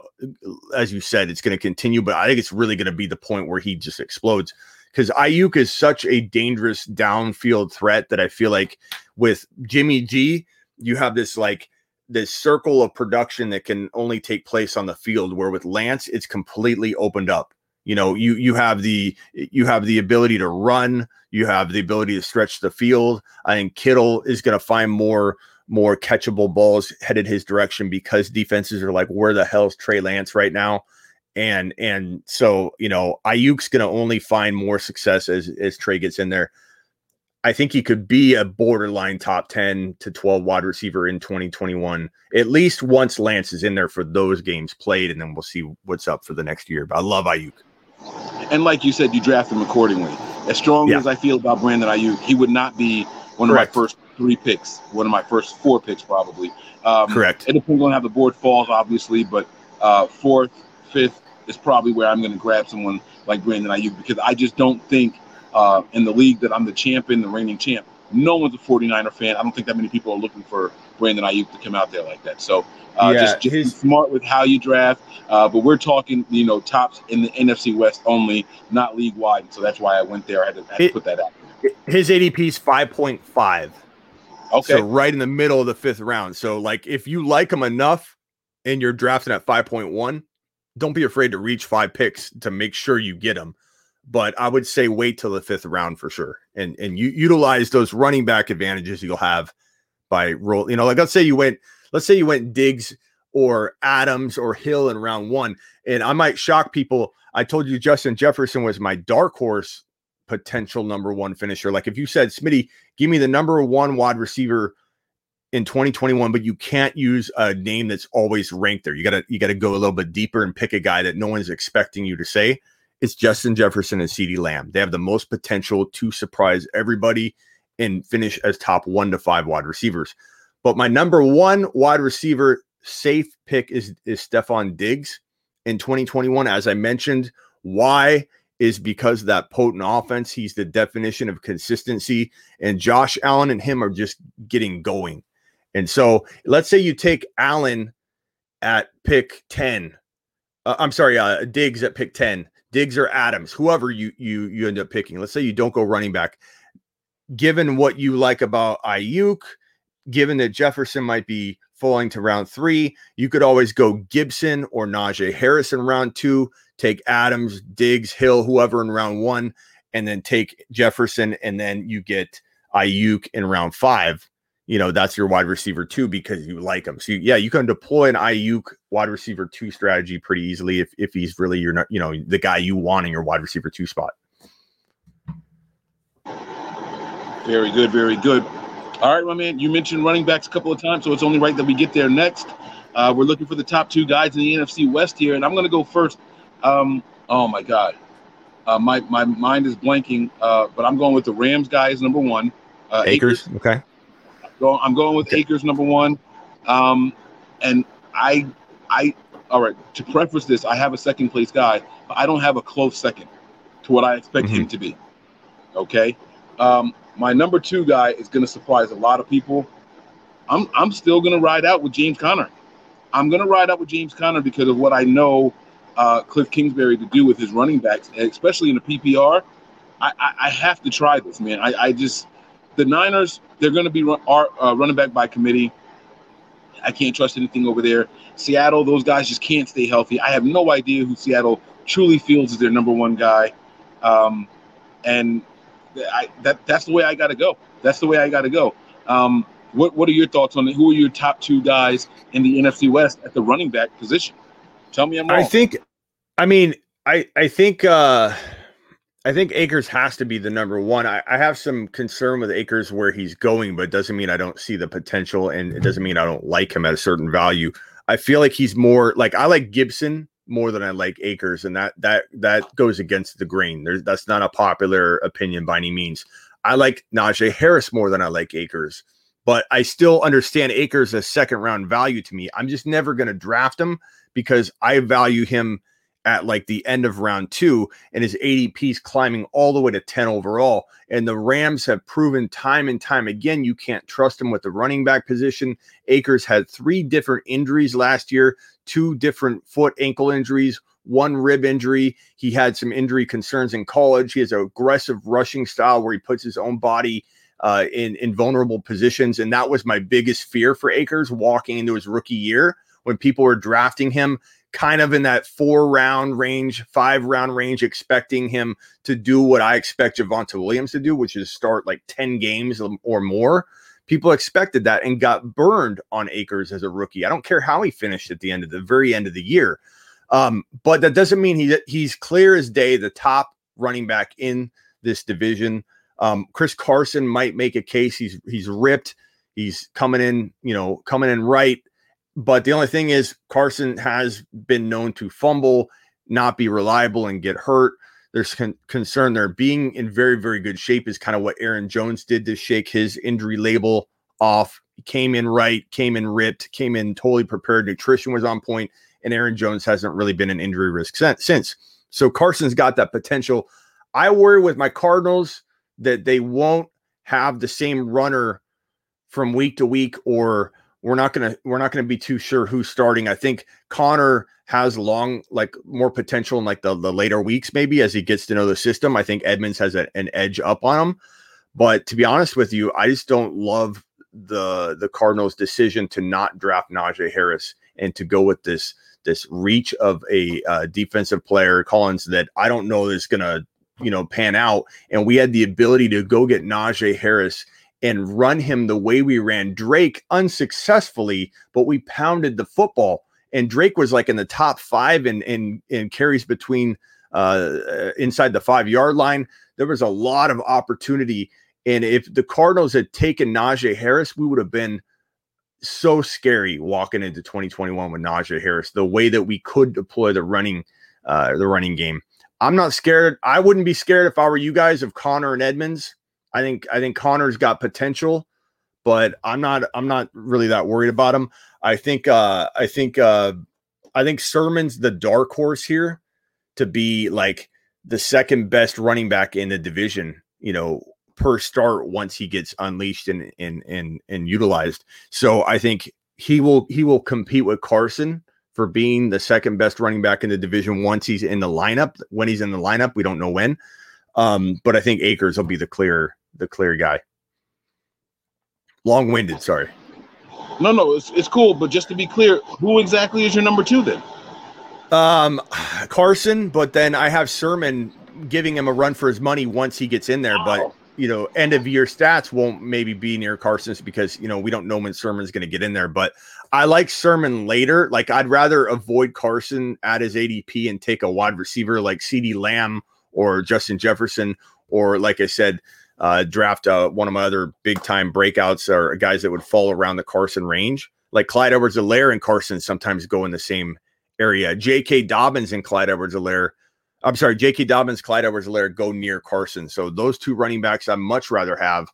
as you said, it's gonna continue, but I think it's really gonna be the point where he just explodes because Aiyuk is such a dangerous downfield threat that I feel like with Jimmy G, you have this like this circle of production that can only take place on the field, where with Lance, it's completely opened up. You know, you you have the you have the ability to run, you have the ability to stretch the field. I think Kittle is going to find more more catchable balls headed his direction because defenses are like, where the hell's Trey Lance right now? And and so you know, Aiyuk's going to only find more success as as Trey gets in there. I think he could be a borderline top 10 to 12 wide receiver in 2021, at least once Lance is in there for those games played, and then we'll see what's up for the next year. But I love Aiyuk. And like you said, you draft him accordingly. As strong Yeah. as I feel about Brandon Aiyuk, he would not be one Correct. of my first three picks, one of my first four picks probably. Um, Correct. It depends on how the board falls, obviously, but uh, fourth, fifth is probably where I'm going to grab someone like Brandon Aiyuk because I just don't think uh, in the league that I'm the champion, the reigning champ. No one's a 49er fan. I don't think that many people are looking for Brandon Aiyuk to come out there like that. So uh, Yeah, just, just be smart with how you draft. Uh, but we're talking, you know, tops in the NFC West only, not league wide. So that's why I went there. I had to, had to It- put that out. His ADP is 5.5. Okay. So right in the middle of the fifth round. So like if you like him enough and you're drafting at 5.1, don't be afraid to reach five picks to make sure you get him. But I would say wait till the fifth round for sure. And and you utilize those running back advantages you'll have by roll. You know, like let's say you went, let's say you went Diggs or Adams or Hill in round one. And I might shock people. I told you Justin Jefferson was my dark horse potential number one finisher. Like if you said, Smitty, give me the number one wide receiver in 2021, but you can't use a name that's always ranked there. You gotta you gotta go a little bit deeper and pick a guy that no one's expecting you to say. It's Justin Jefferson and CeeDee Lamb. They have the most potential to surprise everybody and finish as top one to five wide receivers. But my number one wide receiver safe pick is is Stefon Diggs in 2021. As I mentioned, why is because of that potent offense. He's the definition of consistency, and Josh Allen and him are just getting going. And so, let's say you take Allen at pick 10. Uh, I'm sorry, uh, Diggs at pick 10. Diggs or Adams, whoever you you you end up picking. Let's say you don't go running back. Given what you like about Aiyuk, given that Jefferson might be falling to round three, you could always go Gibson or Najee Harris in round two, take Adams, Diggs, Hill, whoever in round one, and then take Jefferson, and then you get Aiyuk in round five. You know, that's your wide receiver two because you like him. So, you, yeah, you can deploy an Aiyuk wide receiver two strategy pretty easily if, if he's really your, you know, the guy you want in your wide receiver two spot. Very good, very good. All right, my man. You mentioned running backs a couple of times, so it's only right that we get there next. Uh, we're looking for the top two guys in the NFC West here, and I'm going to go first. Um, oh my God, uh, my my mind is blanking, uh, but I'm going with the Rams guys number one. Uh, Akers, okay. Go, I'm going with Akers number one, um, and I I all right. To preface this, I have a second place guy, but I don't have a close second to what I expect Mm-hmm. him to be. Okay. Um, my number two guy is going to surprise a lot of people. I'm I'm still going to ride out with James Conner. I'm going to ride out with James Conner because of what I know uh, Cliff Kingsbury to do with his running backs, especially in the PPR. I, I, I have to try this, man. I, I just the Niners they're going to be run, are, uh, running back by committee. I can't trust anything over there. Seattle, those guys just can't stay healthy. I have no idea who Seattle truly feels is their number one guy, um, and I, that that's the way I got to go. That's the way I got to go. Um, what What are your thoughts on it? Who are your top two guys in the NFC West at the running back position? Tell me I'm wrong. I think, I mean, I I think uh I think Akers has to be the number one. I, I have some concern with Akers where he's going, but it doesn't mean I don't see the potential, and it doesn't mean I don't like him at a certain value. I feel like he's more like I like Gibson more than I like Akers, and that that that goes against the grain. There's that's not a popular opinion by any means. I like Najee Harris more than I like Akers, but I still understand Akers as second round value to me. I'm just never going to draft him because I value him at like the end of round two, and his ADP is climbing all the way to 10 overall. And the Rams have proven time and time again you can't trust him with the running back position. Akers had three different injuries last year, two different foot ankle injuries, one rib injury. He had some injury concerns in college. He has an aggressive rushing style where he puts his own body uh, in in vulnerable positions, and that was my biggest fear for Akers walking into his rookie year when people were drafting him kind of in that four round range, five round range, expecting him to do what I expect Javonte Williams to do, which is start like 10 games or more. People expected that and got burned on Akers as a rookie. I don't care how he finished at the end of the very end of the year. Um, but that doesn't mean he he's clear as day the top running back in this division. Um, Chris Carson might make a case. He's he's ripped. He's coming in, you know, coming in right. But the only thing is, Carson has been known to fumble, not be reliable, and get hurt. There's con- concern there. Being in very, very good shape is kind of what Aaron Jones did to shake his injury label off. He came in right, came in ripped, came in totally prepared. Nutrition was on point, and Aaron Jones hasn't really been an injury risk since. So Carson's got that potential. I worry with my Cardinals that they won't have the same runner from week to week or we're not gonna we're not gonna be too sure who's starting. I think Conner has long like more potential in like the, the later weeks maybe as he gets to know the system. I think Edmonds has a, an edge up on him. But to be honest with you, I just don't love the the Cardinals' decision to not draft Najee Harris and to go with this this reach of a uh, defensive player Collins that I don't know is gonna you know pan out. And we had the ability to go get Najee Harris and run him the way we ran Drake unsuccessfully, but we pounded the football. And Drake was like in the top five in in, in carries between uh inside the five yard line. There was a lot of opportunity. And if the Cardinals had taken Najee Harris, we would have been so scary walking into 2021 with Najee Harris. The way that we could deploy the running, uh, the running game. I'm not scared. I wouldn't be scared if I were you guys of Conner and Edmonds. I think I think Conner's got potential, but I'm not I'm not really that worried about him. I think uh I think uh I think Sermon's the dark horse here to be like the second best running back in the division, you know, per start once he gets unleashed and and and and utilized. So I think he will he will compete with Carson for being the second best running back in the division once he's in the lineup. When he's in the lineup, we don't know when. Um, but I think Akers will be the clear the clear guy. Long winded, sorry. No, no, it's, it's cool. But just to be clear, who exactly is your number two then? Um, Carson, but then I have Sermon giving him a run for his money once he gets in there. But you know, end of year stats won't maybe be near Carson's because you know we don't know when Sermon's going to get in there. But I like Sermon later. Like I'd rather avoid Carson at his ADP and take a wide receiver like CeeDee Lamb or Justin Jefferson, or like I said, uh, draft uh, one of my other big time breakouts or guys that would fall around the Carson range. Like Clyde Edwards Helaire and Carson sometimes go in the same area. J.K. Dobbins and Clyde Edwards Helaire. I'm sorry, J.K. Dobbins, Clyde Edwards Helaire go near Carson. So those two running backs I'd much rather have.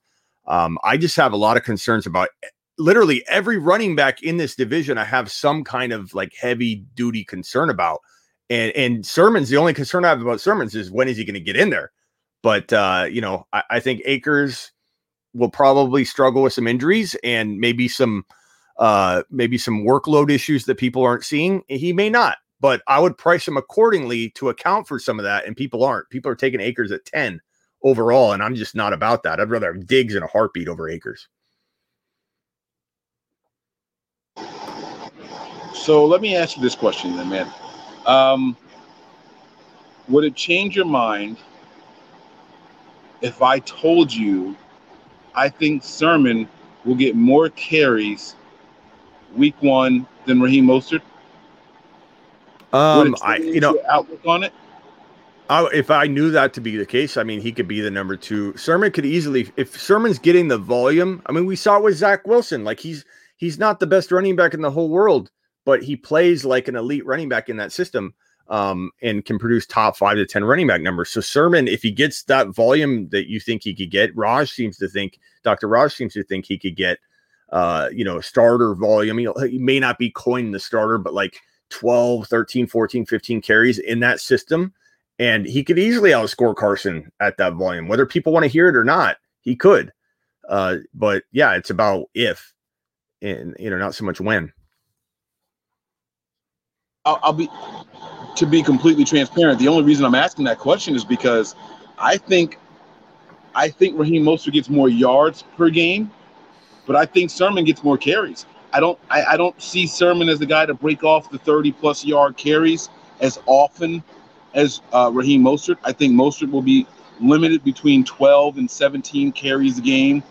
Um, I just have a lot of concerns about literally every running back in this division. I have some kind of like heavy duty concern about. And and Sermon's the only concern I have about Sermon's is when is he going to get in there? But uh, you know, I, I think Akers will probably struggle with some injuries and maybe some uh maybe some workload issues that people aren't seeing. He may not, but I would price him accordingly to account for some of that. And people aren't. People are taking Akers at 10 overall, and I'm just not about that. I'd rather have Diggs in a heartbeat over Akers. So let me ask you this question then, man. Um, would it change your mind if I told you I think Sermon will get more carries week one than Raheem Mostert? Um, I you know outlook on it. I, if I knew that to be the case, I mean, he could be the number two. Sermon could easily, if Sermon's getting the volume. I mean, we saw it with Zach Wilson. Like he's he's not the best running back in the whole world, but he plays like an elite running back in that system, um, and can produce top five to ten running back numbers. So Sermon, if he gets that volume that you think he could get, Raj seems to think, Doctor Raj seems to think he could get, uh, you know, starter volume. He, he may not be coined the starter, but like 12, 13, 14, 15 carries in that system and he could easily outscore Carson at that volume, whether people want to hear it or not. He could, uh, but yeah, it's about if, and you know, not so much when. I'll, I'll be to be completely transparent. The only reason I'm asking that question is because I think I think Raheem Mostert gets more yards per game, but I think Sermon gets more carries. I don't I, I don't see Sermon as the guy to break off the 30 plus yard carries as often as uh, Raheem Mostert. I think Mostert will be limited between 12 and 17 carries a game.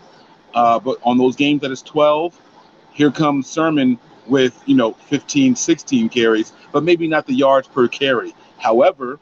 Uh, but on those games that is 12, here comes Sermon with, you know, 15, 16 carries, but maybe not the yards per carry. However,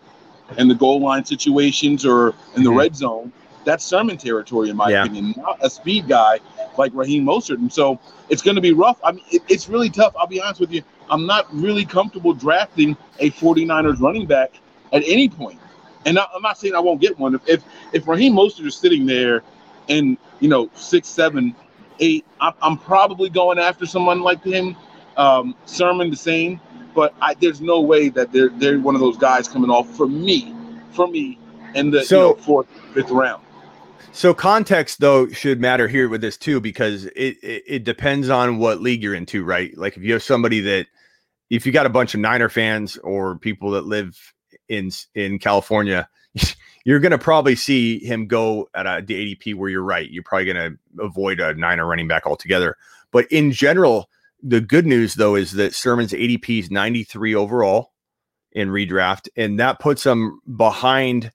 in the goal line situations or in the Mhm. red zone, that's Sermon territory, in my Yeah. opinion, not a speed guy like Raheem Mostert. And so it's going to be rough. I mean, it, it's really tough. I'll be honest with you. I'm not really comfortable drafting a 49ers running back at any point. And I, I'm not saying I won't get one. If, if if Raheem Mostert is sitting there in you know six, seven, eight, I'm, I'm probably going after someone like him. Um, Sermon the same, but I, there's no way that they're they're one of those guys coming off for me, for me, in the So- you know, fourth, fifth round. So context though should matter here with this too because it, it it depends on what league you're into, right? Like if you have somebody that if you got a bunch of Niner fans or people that live in in California, *laughs* you're to probably see him go at a the ADP where you're right. You're probably to avoid a Niner running back altogether. But in general, the good news though is that Sermon's ADP is 93 overall in redraft, and that puts him behind.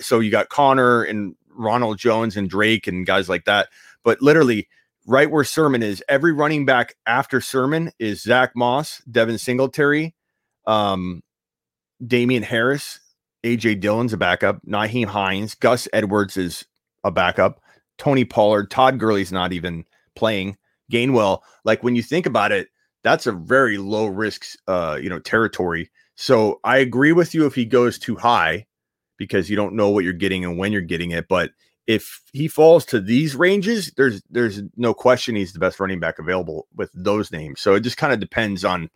So you got Conner and Ronald Jones and Drake and guys like that. But literally, right where Sermon is, every running back after Sermon is Zach Moss, Devin Singletary, um, Damien Harris, AJ Dillon's a backup, Nyheim Hines, Gus Edwards is a backup, Tony Pollard, Todd Gurley's not even playing, Gainwell. Like when you think about it, that's a very low risk, uh, you know, territory. So I agree with you if he goes too high because you don't know what you're getting and when you're getting it. But if he falls to these ranges, there's there's no question he's the best running back available with those names. So it just kind of depends on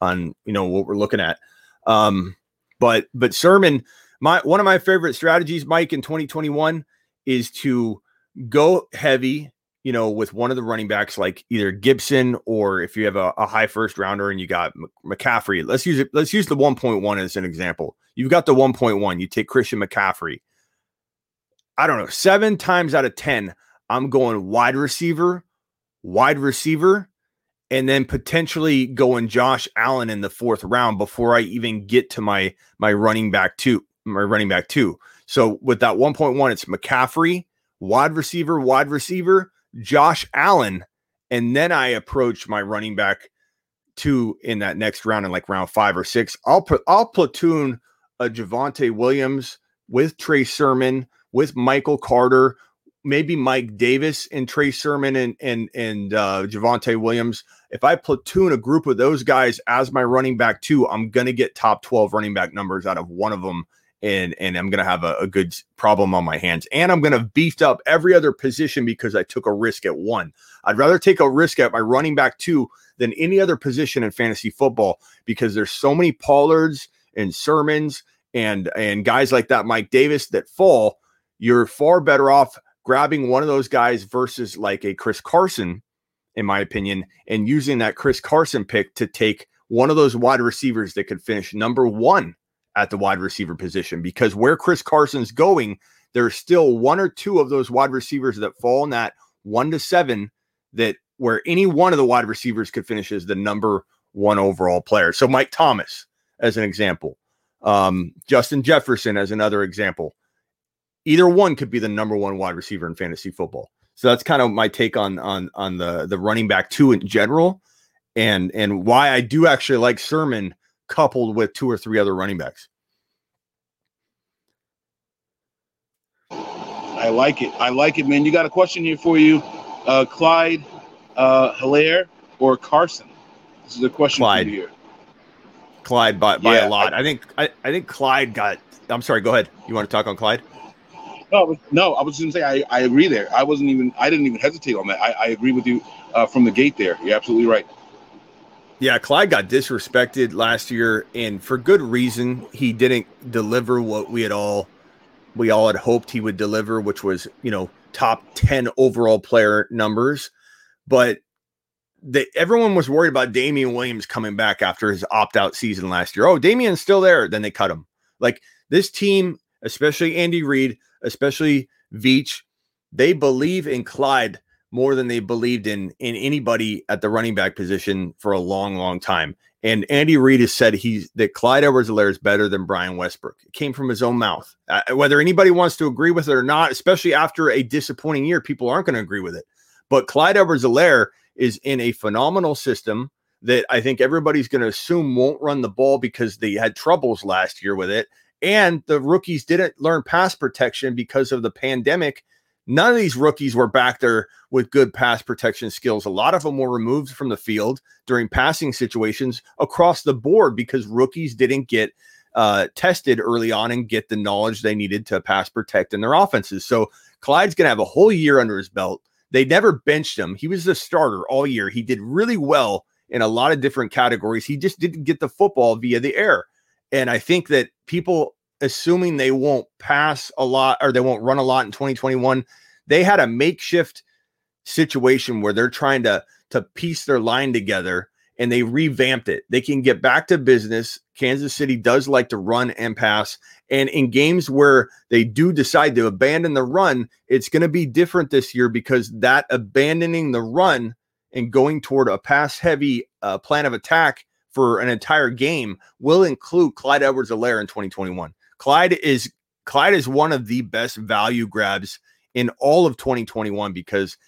on you know what we're looking at. Um, but but Sermon, my one of my favorite strategies, Mike, in 2021 is to go heavy, you know, with one of the running backs, like either Gibson or if you have a, a high first rounder and you got McCaffrey. Let's use it. Let's use the 1.1 as an example. You've got the 1.1. You take Christian McCaffrey. I don't know, seven times out of 10, I'm going wide receiver, wide receiver, and then potentially going Josh Allen in the fourth round before I even get to my my running back two, my running back two. So with that 1.1, it's McCaffrey, wide receiver, wide receiver, Josh Allen, and then I approach my running back two in that next round in like round five or six. I'll put I'll platoon a Javonte Williams with Trey Sermon with Michael Carter, maybe Mike Davis and Trey Sermon and and and uh, Javonte Williams. If I platoon a group of those guys as my running back two, I'm gonna get top 12 running back numbers out of one of them. And, and I'm gonna have a, a good problem on my hands, and I'm gonna beefed up every other position because I took a risk at one. I'd rather take a risk at my running back two than any other position in fantasy football because there's so many Pollards and Sermons and and guys like that, Mike Davis, that fall you're far better off grabbing one of those guys versus like a Chris Carson, in my opinion, and using that Chris Carson pick to take one of those wide receivers that could finish number one at the wide receiver position. Because where Chris Carson's going, there's still one or two of those wide receivers that fall in that one to seven that where any one of the wide receivers could finish as the number one overall player. So Mike Thomas, as an example, um, Justin Jefferson, as another example either one could be the number one wide receiver in fantasy football. So that's kind of my take on on on the the running back two in general, and and why I do actually like Sermon coupled with two or three other running backs. I like it. I like it, man. You got a question here for you, uh, Clyde uh, Helaire or Carson? This is a question Clyde. for you here. Clyde by, by Yeah, a lot. I- I, think I, I think Clyde got. I'm sorry. Go ahead. You want to talk on Clyde? No, no, I was just gonna say I, I agree there. I wasn't even I didn't even hesitate on that. I, I agree with you uh, from the gate there. You're absolutely right. Yeah, Clyde got disrespected last year, and for good reason. He didn't deliver what we had all we all had hoped he would deliver, which was you know top ten overall player numbers. But everyone was worried about Damien Williams coming back after his opt out season last year. Oh, Damien's still there. Then they cut him. Like this team, especially Andy Reid, especially Veach, they believe in Clyde more than they believed in in anybody at the running back position for a long, long time. And Andy Reid has said he's that Clyde Edwards-Helaire is better than Brian Westbrook. It came from his own mouth. Uh, whether anybody wants to agree with it or not, especially after a disappointing year, people aren't going to agree with it. But Clyde Edwards-Helaire is in a phenomenal system that I think everybody's going to assume won't run the ball because they had troubles last year with it. And the rookies didn't learn pass protection because of the pandemic. None of these rookies were back there with good pass protection skills. A lot of them were removed from the field during passing situations across the board because rookies didn't get uh, tested early on and get the knowledge they needed to pass protect in their offenses. So Clyde's going to have a whole year under his belt. They never benched him. He was the starter all year. He did really well in a lot of different categories. He just didn't get the football via the air. And I think that people assuming they won't pass a lot or they won't run a lot in 2021, they had a makeshift situation where they're trying to to piece their line together and they revamped it. They can get back to business. Kansas City does like to run and pass. And in games where they do decide to abandon the run, it's going to be different this year because that abandoning the run and going toward a pass heavy uh, plan of attack for an entire game will include Clyde Edwards-Helaire in 2021. Clyde is Clyde is one of the best value grabs in all of 2021 because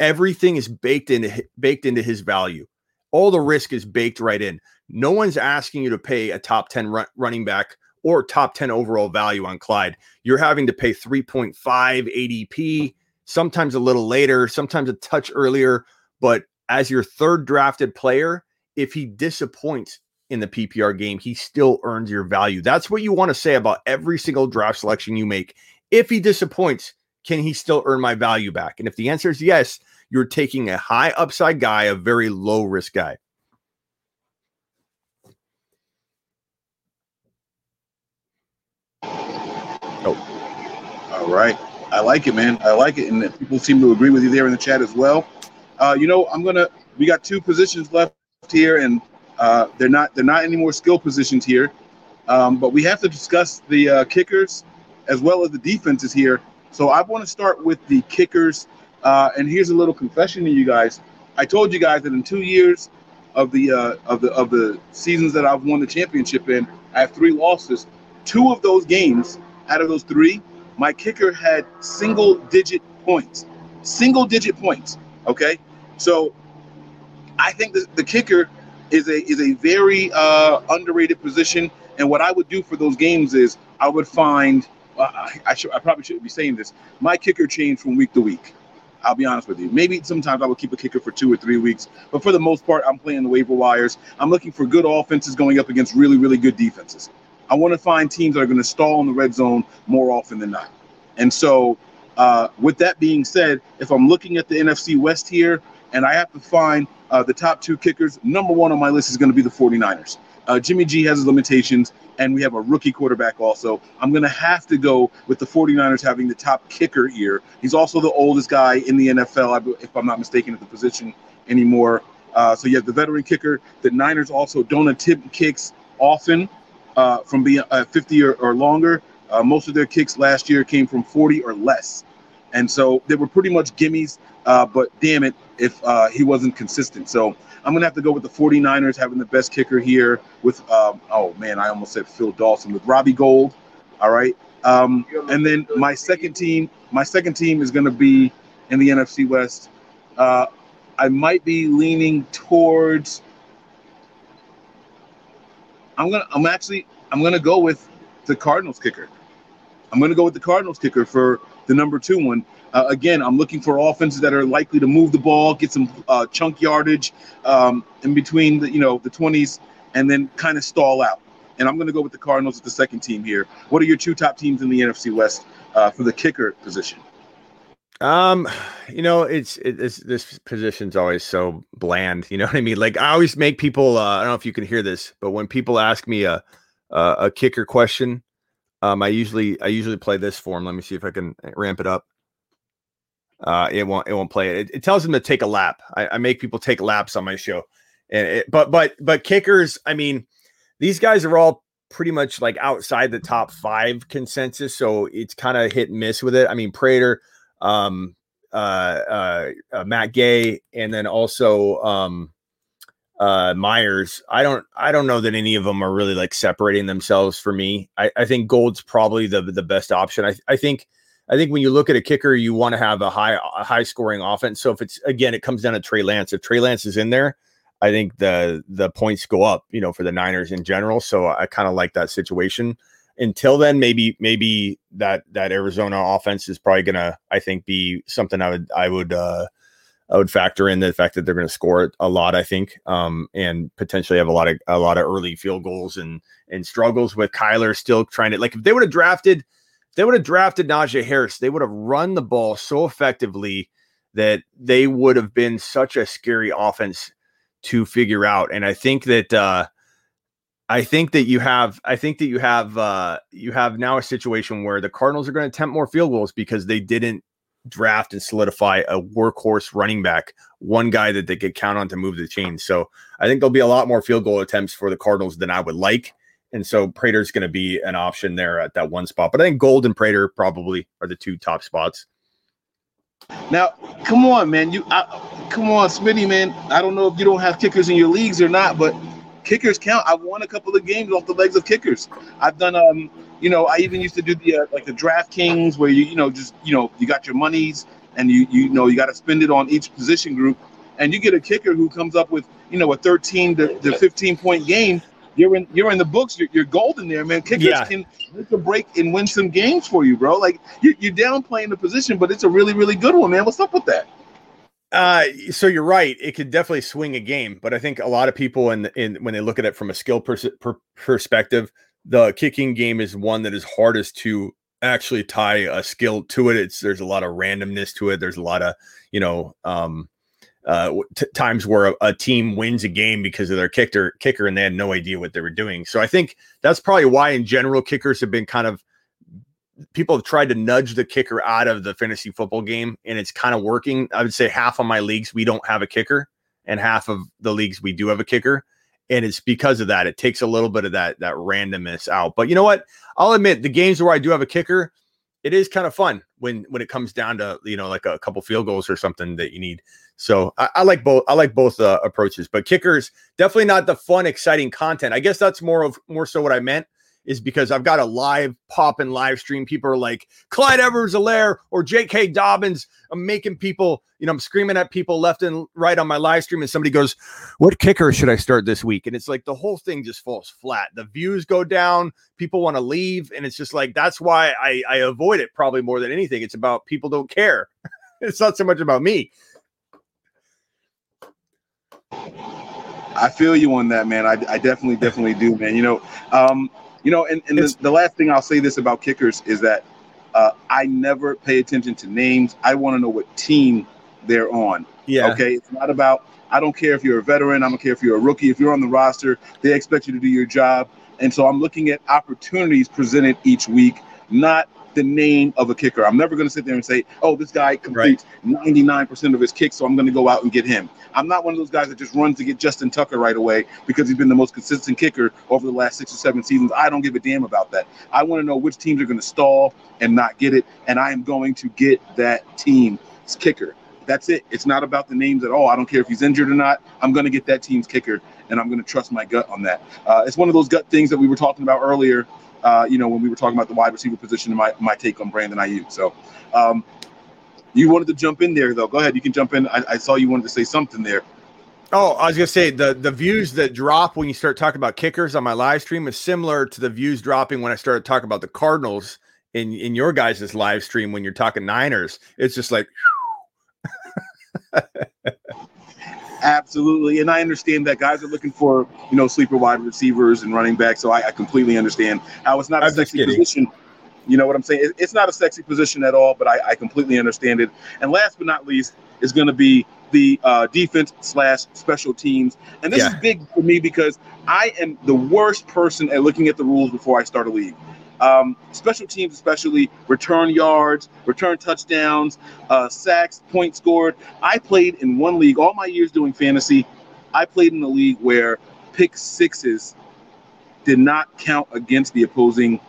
everything is baked into baked into his value. All the risk is baked right in. No one's asking you to pay a top 10 run, running back or top 10 overall value on Clyde. You're having to pay 3.5 ADP, sometimes a little later, sometimes a touch earlier, but as your third drafted player, if he disappoints in the PPR game, he still earns your value. That's what you want to say about every single draft selection you make. If he disappoints, can he still earn my value back? And if the answer is yes, you're taking a high upside guy, a very low risk guy. Oh. All right. I like it, man. I like it. And people seem to agree with you there in the chat as well. Uh, you know, I'm gonna we got two positions left here, and uh, they're not they're not any more skill positions here. Um, but we have to discuss the uh, kickers as well as the defenses here. So I want to start with the kickers. Uh, and here's a little confession to you guys. I told you guys that in two years of the uh, of the of the seasons that I've won the championship in, I have three losses. Two of those games out of those three, my kicker had single digit points. Single digit points. Okay. So I think the, the kicker is a is a very uh, underrated position. And what I would do for those games is I would find uh, I, should I probably shouldn't be saying this. My kicker changed from week to week. I'll be honest with you. Maybe sometimes I will keep a kicker for two or three weeks, but for the most part, I'm playing the waiver wires. I'm looking for good offenses going up against really, really good defenses. I want to find teams that are going to stall in the red zone more often than not. And so, uh, with that being said, if I'm looking at the NFC West here and I have to find uh, the top two kickers, number one on my list is going to be the 49ers. Uh, Jimmy G has his limitations, and we have a rookie quarterback also. I'm going to have to go with the 49ers having the top kicker here. He's also the oldest guy in the NFL, if I'm not mistaken, at the position anymore. Uh, so you have the veteran kicker. The Niners also don't attempt kicks often uh, from being uh, 50 or, or longer. Uh, most of their kicks last year came from 40 or less. And so they were pretty much gimmies, uh, but damn it if uh, he wasn't consistent. So I'm going to have to go with the 49ers having the best kicker here with, um, oh man, I almost said Phil Dawson with Robbie Gould. All right. Um, and then my second team, my second team is going to be in the NFC West. Uh, I might be leaning towards. I'm gonna. I'm actually. I'm gonna go with the Cardinals kicker. I'm gonna go with the Cardinals kicker for the number two one. Uh, again, I'm looking for offenses that are likely to move the ball, get some uh, chunk yardage um, in between the you know the 20s, and then kind of stall out. And I'm going to go with the Cardinals as the second team here. What are your two top teams in the NFC West uh, for the kicker position? Um, you know, it's, it, it's this position's always so bland. You know what I mean? Like I always make people. Uh, I don't know if you can hear this, but when people ask me a a, a kicker question, um, I usually I usually play this for them. Let me see if I can ramp it up. Uh, it won't it won't play it. It, it tells them to take a lap. I, I, make people take laps on my show, and it, but but but kickers. I mean, these guys are all pretty much like outside the top five consensus, so it's kind of hit and miss with it. I mean, Prater, um, uh, uh, uh, Matt Gay, and then also um, uh, Myers. I don't I don't know that any of them are really like separating themselves for me. I, I think Gould's probably the the best option. I I think I think when you look at a kicker, you want to have a high a high scoring offense. So if it's again, it comes down to Trey Lance. If Trey Lance is in there, I think the the points go up, you know, for the Niners in general. So I kind of like that situation. Until then, maybe maybe that that Arizona offense is probably gonna, I think, be something I would I would uh I would factor in the fact that they're going to score a lot, I think, um, and potentially have a lot of a lot of early field goals and and struggles with Kyler still trying to like if they would have drafted they would have drafted Najee Harris, they would have run the ball so effectively that they would have been such a scary offense to figure out. And I think that uh, I think that you have I think that you have uh, you have now a situation where the Cardinals are going to attempt more field goals because they didn't draft and solidify a workhorse running back, one guy that they could count on to move the chain. So I think there'll be a lot more field goal attempts for the Cardinals than I would like. And so Prater's going to be an option there at that one spot. But I think Gould and Prater probably are the two top spots. Now, come on, man. You I, come on, Smitty, man. I don't know if you don't have kickers in your leagues or not, but kickers count. I've won a couple of games off the legs of kickers. I've done um, you know, I even used to do the uh, like the DraftKings where you you know just you know you got your monies and you you know you got to spend it on each position group, and you get a kicker who comes up with you know a 13 to, to 15 point game you're in you're in the books. You're, you're golden there, man. Kickers yeah. can make a break and win some games for you, bro. Like you, you're downplaying the position, but it's a really really good one, man. What's up with that? Uh, so you're right. It could definitely swing a game, but I think a lot of people in in when they look at it from a skill pers- per- perspective, the kicking game is one that is hardest to actually tie a skill to it. It's there's a lot of randomness to it. There's a lot of you know um, uh, t- times where a, a team wins a game because of their kicker kicker and they had no idea what they were doing. So I think that's probably why in general kickers have been kind of people have tried to nudge the kicker out of the fantasy football game and it's kind of working. I would say half of my leagues we don't have a kicker and half of the leagues we do have a kicker. And it's because of that. It takes a little bit of that that randomness out. But you know what? I'll admit the games where I do have a kicker, it is kind of fun when when it comes down to you know like a couple field goals or something that you need. So I, I like both. I like both uh, approaches, but kickers definitely not the fun, exciting content. I guess that's more of more so what I meant is because I've got a live pop and live stream. People are like Clyde Edwards Helaire or J.K. Dobbins. I'm making people, you know, I'm screaming at people left and right on my live stream, and somebody goes, What kicker should I start this week? And it's like the whole thing just falls flat. The views go down, people want to leave, and it's just like that's why I, I avoid it probably more than anything. It's about people don't care. *laughs* it's not so much about me. I feel you on that, man. I, I definitely, definitely do, man. You know, um, you know, and, and the, the last thing I'll say this about kickers is that uh, I never pay attention to names. I want to know what team they're on. Yeah. Okay. It's not about, I don't care if you're a veteran. I don't care if you're a rookie. If you're on the roster, they expect you to do your job. And so I'm looking at opportunities presented each week, not the name of a kicker. I'm never going to sit there and say, oh, this guy completes 99% of his kicks, so I'm going to go out and get him. I'm not one of those guys that just runs to get Justin Tucker right away because he's been the most consistent kicker over the last six or seven seasons. I don't give a damn about that. I want to know which teams are going to stall and not get it, and I am going to get that team's kicker. That's it. It's not about the names at all. I don't care if he's injured or not. I'm going to get that team's kicker, and I'm going to trust my gut on that. Uh, it's one of those gut things that we were talking about earlier. Uh, you know, when we were talking about the wide receiver position and my, my take on Brandon Aiyuk. So, um, you wanted to jump in there, though. Go ahead. You can jump in. I, I saw you wanted to say something there. Oh, I was gonna say the the views that drop when you start talking about kickers on my live stream is similar to the views dropping when I started talking about the Cardinals in in your guys' live stream when you're talking Niners. It's just like *laughs* *laughs* Absolutely, and I understand that guys are looking for you know sleeper wide receivers and running backs. So I, I completely understand how it's not a I'm sexy position. You know what I'm saying? It's not a sexy position at all, but I, I completely understand it. And last but not least is going to be the uh, defense slash special teams. And this Yeah. is big for me because I am the worst person at looking at the rules before I start a league. Um, special teams, especially return yards, return touchdowns, uh, sacks, points scored. I played in one league all my years doing fantasy. I played in a league where pick sixes did not count against the opposing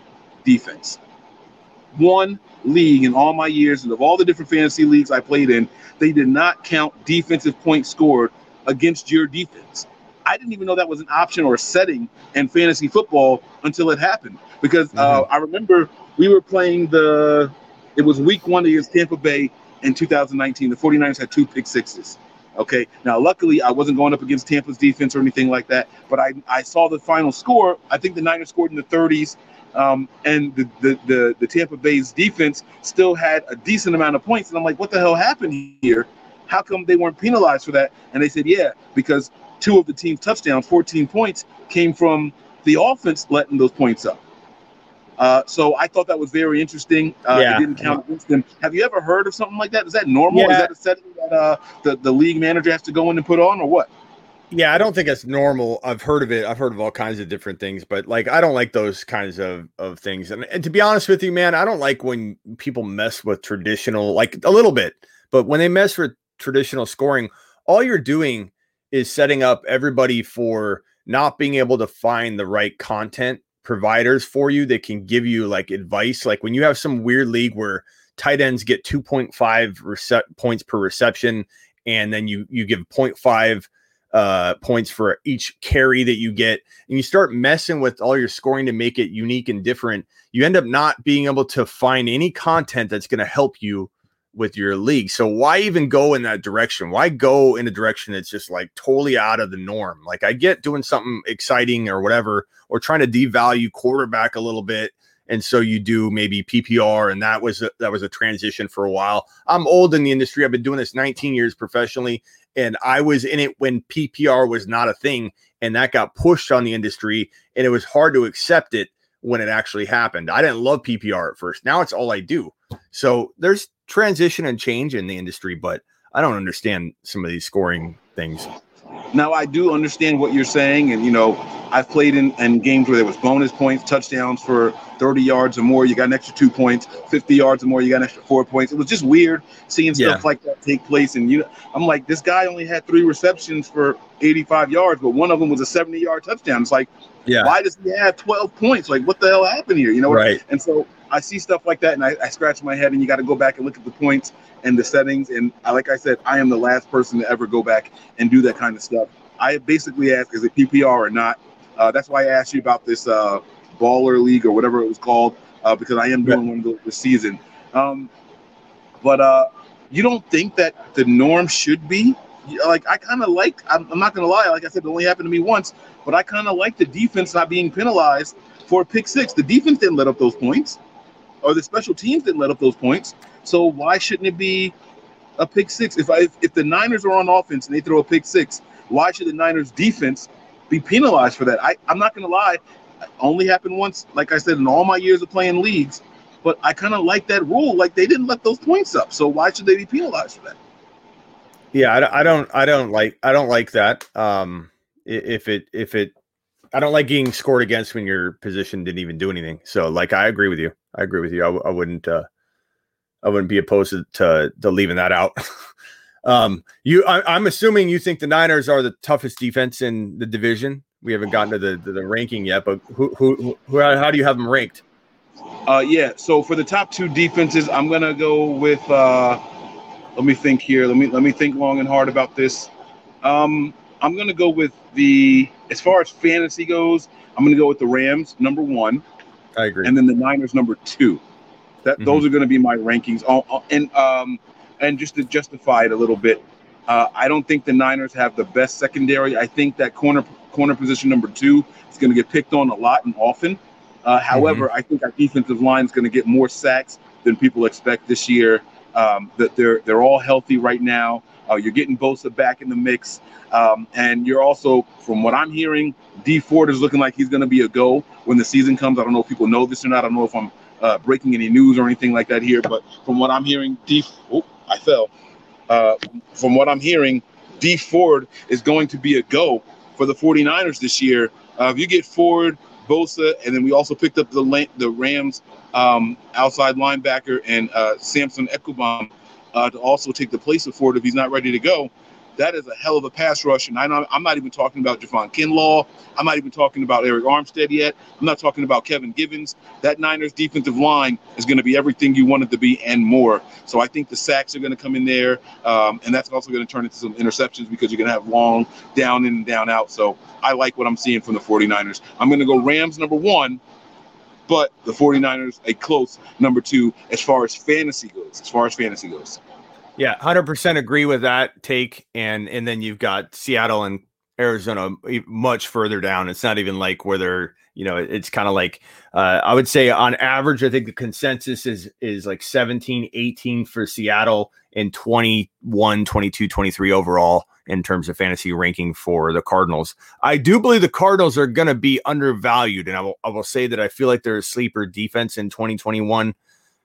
defense. One league in all my years, and of all the different fantasy leagues I played in, they did not count defensive points scored against your defense. I didn't even know that was an option or a setting in fantasy football until it happened. Because uh, I remember we were playing the, it was week one against Tampa Bay in 2019. The 49ers had two pick sixes. Okay. Now, luckily, I wasn't going up against Tampa's defense or anything like that, but I, I saw the final score. I think the Niners scored in the 30s, um, and the, the, the, the Tampa Bay's defense still had a decent amount of points. And I'm like, what the hell happened here? How come they weren't penalized for that? And they said, yeah, because two of the team's touchdowns, 14 points, came from the offense letting those points up. Uh, so I thought that was very interesting. Uh, Yeah. It didn't count against them. Have you ever heard of something like that? Is that normal? Is that a setting that uh, the, the league manager has to go in and put on, or what? Yeah, I don't think it's normal. I've heard of it. I've heard of all kinds of different things, but like I don't like those kinds of of things. And, and to be honest with you, man, I don't like when people mess with traditional like a little bit, but when they mess with traditional scoring, all you're doing is setting up everybody for not being able to find the right content providers for you that can give you like advice. Like when you have some weird league where tight ends get 2.5 rece- points per reception and then you you give 0.5 uh, points for each carry that you get, and you start messing with all your scoring to make it unique and different, you end up not being able to find any content that's going to help you with your league. So why even go in that direction? Why go in a direction that's just like totally out of the norm? Like I get doing something exciting or whatever, or trying to devalue quarterback a little bit and so you do maybe PPR, and that was a, that was a transition for a while. I'm old in the industry. I've been doing this 19 years professionally, and I was in it when PPR was not a thing, and that got pushed on the industry, and it was hard to accept it when it actually happened. I didn't love PPR at first. Now it's all I do. So there's transition and change in the industry, but I don't understand some of these scoring things. Now I do understand what you're saying, and you know, I've played in, in games where there was bonus points, touchdowns for 30 yards or more, you got an extra two points, 50 yards or more, you got an extra four points. It was just weird seeing stuff like that take place. And you know I'm like, this guy only had three receptions for 85 yards, but one of them was a 70 yard touchdown. It's like, Yeah. why does he have 12 points? Like, what the hell happened here? You know, Right. and so I see stuff like that, and I, I scratch my head, and you got to go back and look at the points and the settings. And I, like I said, I am the last person to ever go back and do that kind of stuff. I basically ask, is it PPR or not? Uh, that's why I asked you about this uh, baller league or whatever it was called, uh, because I am doing one this season. Um, but uh, you don't think that the norm should be? Like, I kind of like, I'm, I'm not going to lie, like I said, it only happened to me once, but I kind of like the defense not being penalized for a pick six. The defense didn't let up those points, or the special teams didn't let up those points. So why shouldn't it be a pick six? If I if, the Niners are on offense and they throw a pick six, why should the Niners defense be penalized for that? I, I'm not gonna lie, it only happened once, like I said, in all my years of playing leagues. But I kind of like that rule. Like they didn't let those points up, so why should they be penalized for that? Yeah, I, don't- I don't, I don't like, I don't like that. Um, if it, if it, I don't like getting scored against when your position didn't even do anything. So, like, I agree with you. I agree with you. I, wouldn't, uh, I wouldn't be opposed to to, to leaving that out. *laughs* um, you, I, I'm assuming you think the Niners are the toughest defense in the division. We haven't gotten to the the, the ranking yet, but who, who, who, who, how do you have them ranked? Uh, yeah. So for the top two defenses, I'm gonna go with. Uh, let me think here. Let me let me think long and hard about this. Um, I'm gonna go with the. As far as fantasy goes, I'm gonna go with the Rams number one, I agree. and then the Niners number two. That Mhm. those are gonna be my rankings. Oh, and um, and just to justify it a little bit, uh, I don't think the Niners have the best secondary. I think that corner corner position number two is gonna get picked on a lot and often. Uh, however, I think our defensive line is going to get more sacks than people expect this year. Um, that they're they're all healthy right now. Uh, you're getting Bosa back in the mix, um, and you're also, from what I'm hearing, Dee Ford is looking like he's going to be a go when the season comes. I don't know if people know this or not. I don't know if I'm uh, breaking any news or anything like that here, but from what I'm hearing, D. Oh, I fell. Uh, from what I'm hearing, Dee Ford is going to be a go for the 49ers this year. Uh, if you get Ford, Bosa, and then we also picked up the the Rams um, outside linebacker and uh, Samson Ebukam uh, to also take the place of Ford if he's not ready to go. That is a hell of a pass rush, and I I'm not even talking about Javon Kinlaw. I'm not even talking about Arik Armstead yet. I'm not talking about Kevin Givens. That Niners defensive line is going to be everything you want it to be and more. So I think the sacks are going to come in there, um, and that's also going to turn into some interceptions because you're going to have long down in and down out. So I like what I'm seeing from the 49ers. I'm going to go Rams number one, but the 49ers a close number two as far as fantasy goes. As far as fantasy goes. Yeah, hundred percent agree with that take, and and then you've got Seattle and Arizona much further down. It's not even like where they're, you know, it's kind of like uh, I would say on average, I think the consensus is is like 17, 18 for Seattle and 21, 22, 23 overall in terms of fantasy ranking for the Cardinals. I do believe the Cardinals are going to be undervalued, and I will I will say that I feel like they're a sleeper defense in 2021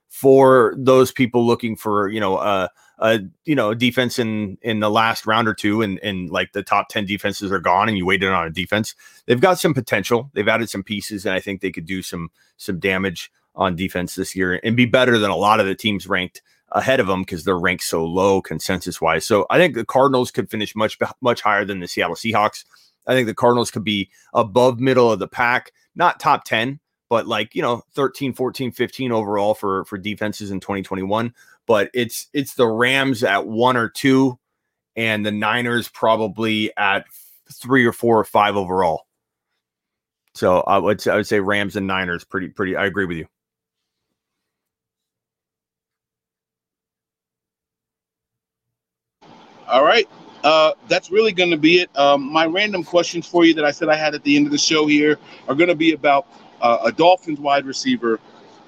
for those people looking for, you know, uh a you know defense in in the last round or two and and like the top 10 defenses are gone and you waited on a defense they've got some potential they've added some pieces and i think they could do some some damage on defense this year and be better than a lot of the teams ranked ahead of them because they're ranked so low consensus wise so i think the cardinals could finish much much higher than the seattle seahawks i think the cardinals could be above middle of the pack not top 10 but like you know 13 14 15 overall for for defenses in 2021 but it's it's the Rams at one or two, and the Niners probably at three or four or five overall. So I would I would say Rams and Niners pretty pretty. I agree with you. All right. Uh, that's really going to be it. Um, my random questions for you that I said I had at the end of the show here are going to be about uh, a Dolphins wide receiver,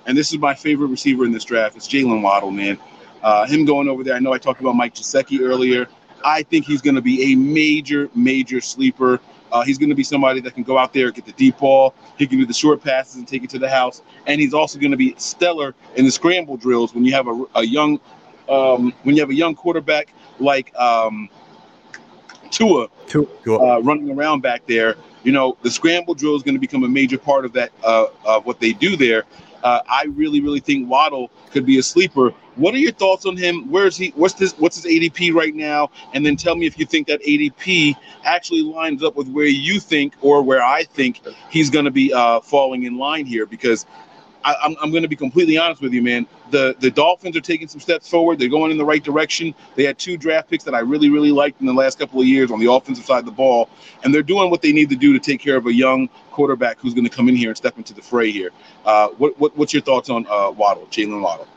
and this is my favorite receiver in this draft. It's Jaylen Waddle, man. Uh, him going over there. I know I talked about Mike Gesicki earlier. I think he's going to be a major, major sleeper. Uh, he's going to be somebody that can go out there, get the deep ball. He can do the short passes and take it to the house. And he's also going to be stellar in the scramble drills when you have a, a young, um, when you have a young quarterback like um, Tua, Tua. Uh, running around back there. You know, the scramble drill is going to become a major part of that uh, of what they do there. Uh, I really, really think Waddle could be a sleeper. What are your thoughts on him? Where is he? What's this? What's his ADP right now? And then tell me if you think that ADP actually lines up with where you think or where I think he's going to be uh, falling in line here. Because I, I'm, I'm going to be completely honest with you, man. The the Dolphins are taking some steps forward. They're going in the right direction. They had two draft picks that I really, really liked in the last couple of years on the offensive side of the ball, and they're doing what they need to do to take care of a young quarterback who's going to come in here and step into the fray here. Uh, what, what what's your thoughts on uh, Waddle, Jaylen Waddle?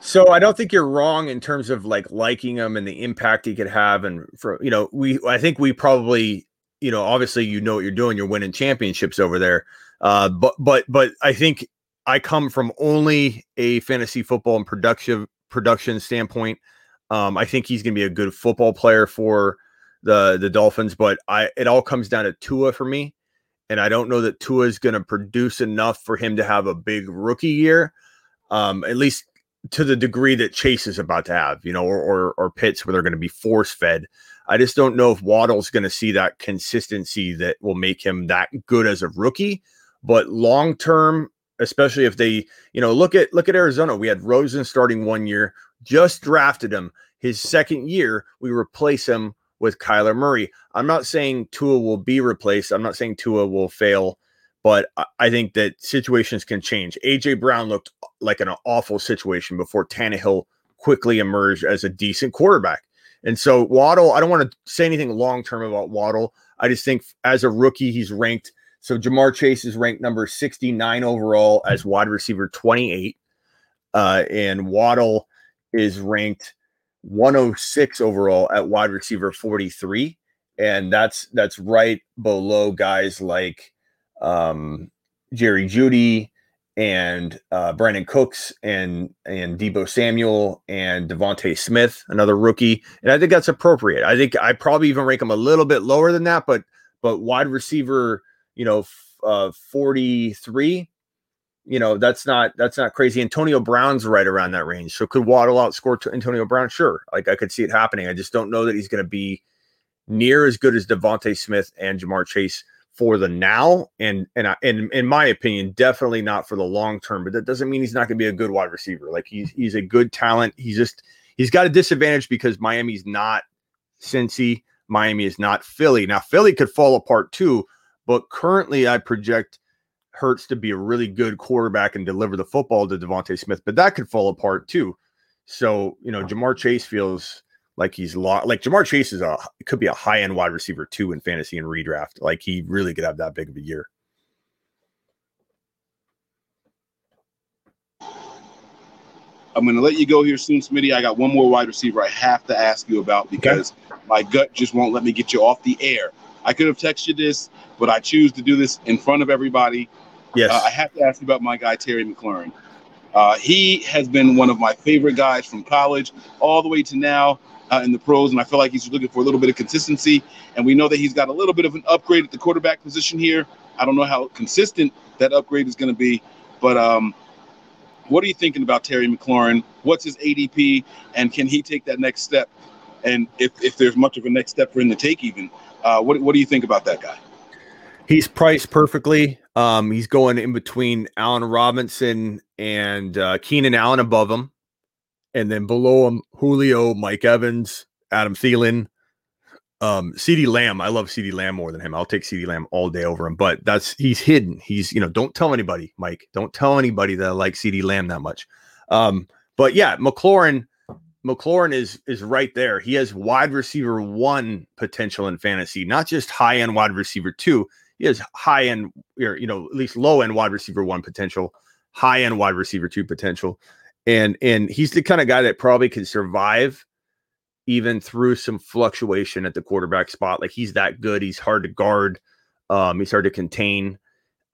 So I don't think you're wrong in terms of like liking him and the impact he could have, and for you know, we I think we probably you know obviously you know what you're doing, you're winning championships over there, uh, but but but I think I come from only a fantasy football and production production standpoint. Um, I think he's going to be a good football player for the the Dolphins, but I it all comes down to Tua for me, and I don't know that Tua is going to produce enough for him to have a big rookie year. Um, at least to the degree that Chase is about to have, you know, or or, or Pitts where they're going to be force fed. I just don't know if Waddle's going to see that consistency that will make him that good as a rookie. But long term, especially if they, you know, look at look at Arizona. We had Rosen starting one year, just drafted him. His second year, we replace him with Kyler Murray. I'm not saying Tua will be replaced. I'm not saying Tua will fail but I think that situations can change. AJ Brown looked uh, like an awful situation before Tannehill quickly emerged as a decent quarterback. And so Waddle, I don't want to say anything long term about Waddle. I just think as a rookie, he's ranked. So Ja'Marr Chase is ranked number 69 overall as wide receiver 28. Uh, and Waddle is ranked 106 overall at wide receiver 43. And that's that's right below guys like um, Jerry Jeudy and uh, Brandin Cooks and and Deebo Samuel and DeVonta Smith, another rookie, and I think that's appropriate. I think I probably even rank him a little bit lower than that, but but wide receiver, you know, f- uh, forty three, you know, that's not that's not crazy. Antonio Brown's right around that range, so could Waddle outscore to Antonio Brown? Sure, like I could see it happening. I just don't know that he's going to be near as good as DeVonta Smith and Ja'Marr Chase for the now and and I, and in my opinion definitely not for the long term but that doesn't mean he's not going to be a good wide receiver like he's he's a good talent he's just he's got a disadvantage because Miami's not Cincy Miami is not Philly now Philly could fall apart too but currently I project Hurts to be a really good quarterback and deliver the football to DeVonta Smith but that could fall apart too so you know Ja'Marr Chase feels like he's like Ja'Marr Chase is a could be a high end wide receiver too in fantasy and redraft. Like he really could have that big of a year. I'm going to let you go here soon, Smitty. I got one more wide receiver I have to ask you about because okay. my gut just won't let me get you off the air. I could have texted this, but I choose to do this in front of everybody. Yes. Uh, I have to ask you about my guy, Terry McLaurin. Uh, he has been one of my favorite guys from college all the way to now uh, in the pros, and I feel like he's looking for a little bit of consistency. And we know that he's got a little bit of an upgrade at the quarterback position here. I don't know how consistent that upgrade is going to be, but um, what are you thinking about Terry McLaurin? What's his ADP, and can he take that next step? And if, if there's much of a next step for him to take, even, uh, what, what do you think about that guy? He's priced perfectly. Um, he's going in between Allen Robinson and uh, Keenan Allen above him and then below him, Julio, Mike Evans, Adam Thielen, um, CeeDee Lamb. I love CeeDee Lamb more than him. I'll take CeeDee Lamb all day over him, but that's he's hidden. He's, you know, don't tell anybody, Mike. Don't tell anybody that I like CeeDee Lamb that much. Um, but yeah, McLaurin, McLaurin is is right there. He has wide receiver one potential in fantasy, not just high end wide receiver two. He has high end, or you know, at least low end wide receiver one potential, high end wide receiver two potential and and he's the kind of guy that probably can survive even through some fluctuation at the quarterback spot. Like he's that good. He's hard to guard. Um, he's hard to contain.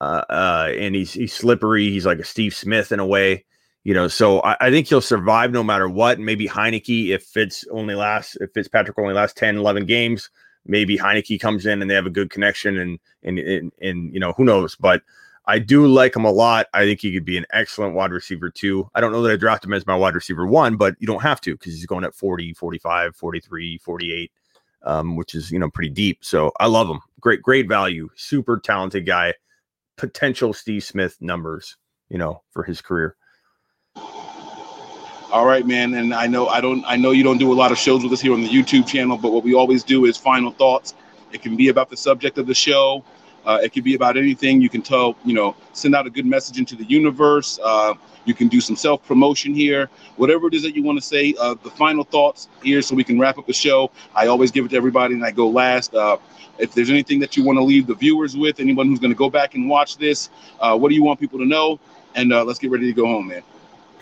uh, uh, and he's he's slippery. He's like a Steve Smith in a way, you know. So I, I think he'll survive no matter what. Maybe Heinicke, if Fitz only lasts, if Fitzpatrick only lasts 10, 11 games, maybe Heinicke comes in and they have a good connection, and and and, and you know who knows, but. I do like him a lot. I think he could be an excellent wide receiver too. I don't know that I draft him as my wide receiver one, but you don't have to because he's going at 40, 45, 43, 48, um, which is, you know, pretty deep. So I love him. Great, great value. Super talented guy. Potential Steve Smith numbers, you know, for his career. All right, man. And I know I don't I know you don't do a lot of shows with us here on the YouTube channel, but what we always do is final thoughts. It can be about the subject of the show. Uh, it could be about anything. You can tell, you know, send out a good message into the universe. Uh, you can do some self promotion here. Whatever it is that you want to say, uh, the final thoughts here so we can wrap up the show. I always give it to everybody and I go last. Uh, if there's anything that you want to leave the viewers with, anyone who's going to go back and watch this, uh, what do you want people to know? And uh, let's get ready to go home, man.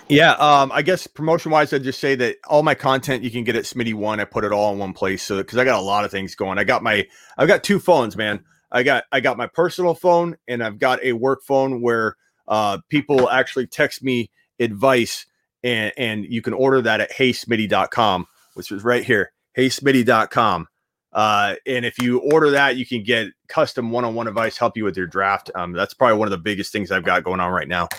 Yeah, um, I guess promotion wise, I'd just say that all my content you can get at Smitty One. I put it all in one place, so because I got a lot of things going. I got my, I've got two phones, man. I got, I got my personal phone, and I've got a work phone where uh, people actually text me advice, and and you can order that at heysmitty.com, which is right here, heysmitty.com. Uh, and if you order that, you can get custom one-on-one advice, help you with your draft. Um, that's probably one of the biggest things I've got going on right now.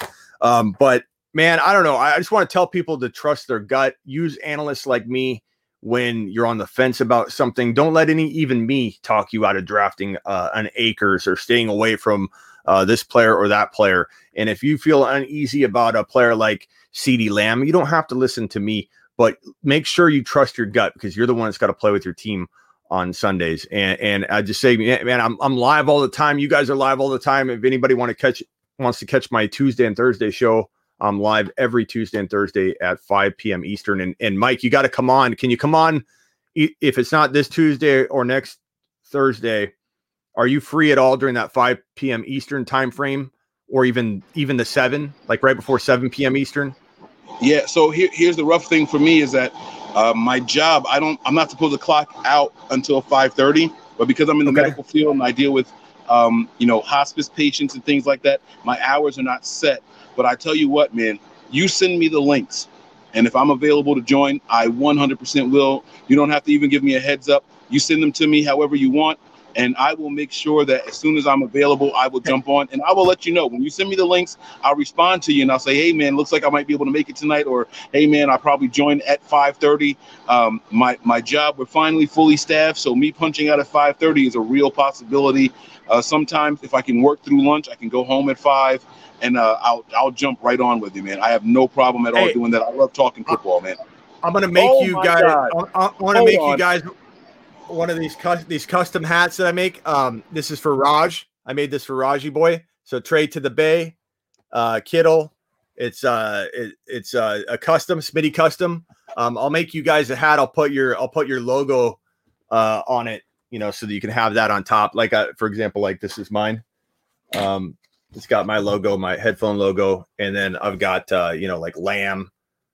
Um, but man, I don't know. I just want to tell people to trust their gut. Use analysts like me when you're on the fence about something. Don't let any, even me, talk you out of drafting uh, an Akers or staying away from uh, this player or that player. And if you feel uneasy about a player like CeeDee Lamb, you don't have to listen to me, but make sure you trust your gut because you're the one that's got to play with your team on Sundays. And and I just say, man, I'm I'm live all the time. You guys are live all the time. If anybody want to catch wants to catch my Tuesday and Thursday show, I'm live every Tuesday and Thursday at 5 p.m. Eastern. And and Mike, you got to come on. Can you come on if it's not this Tuesday or next Thursday? Are you free at all during that 5 p.m. Eastern time frame, or even even the seven, like right before 7 p.m. Eastern? Yeah. So here, here's the rough thing for me is that uh, my job, I don't, I'm not supposed to clock out until 5:30, but because I'm in the Okay. medical field and I deal with, um, you know, hospice patients and things like that, my hours are not set. But I tell you what, man, you send me the links, and if I'm available to join, I 100% will. You don't have to even give me a heads up. You send them to me however you want, and I will make sure that as soon as I'm available, I will jump on and I will let you know. When you send me the links, I'll respond to you and I'll say, "Hey, man, looks like I might be able to make it tonight," or "Hey, man, I probably join at 5:30." Um, my my job, we're finally fully staffed, so me punching out at 5:30 is a real possibility. Uh, sometimes, if I can work through lunch, I can go home at five, and uh, I'll I'll jump right on with you, man. I have no problem at all Hey. doing that. I love talking football, man. I'm gonna make Oh you guys. God. I, I want to make on. you guys one of these cus- these custom hats that I make. Um, this is for Raj. I made this for Raji boy. So trade to the Bay, uh, Kittle. It's uh, it, it's uh, a custom Smitty custom. Um, I'll make you guys a hat. I'll put your I'll put your logo uh on it. You know, so that you can have that on top. Like, uh, for example, like this is mine. Um, it's got my logo, my headphone logo, and then I've got uh, you know, like lamb.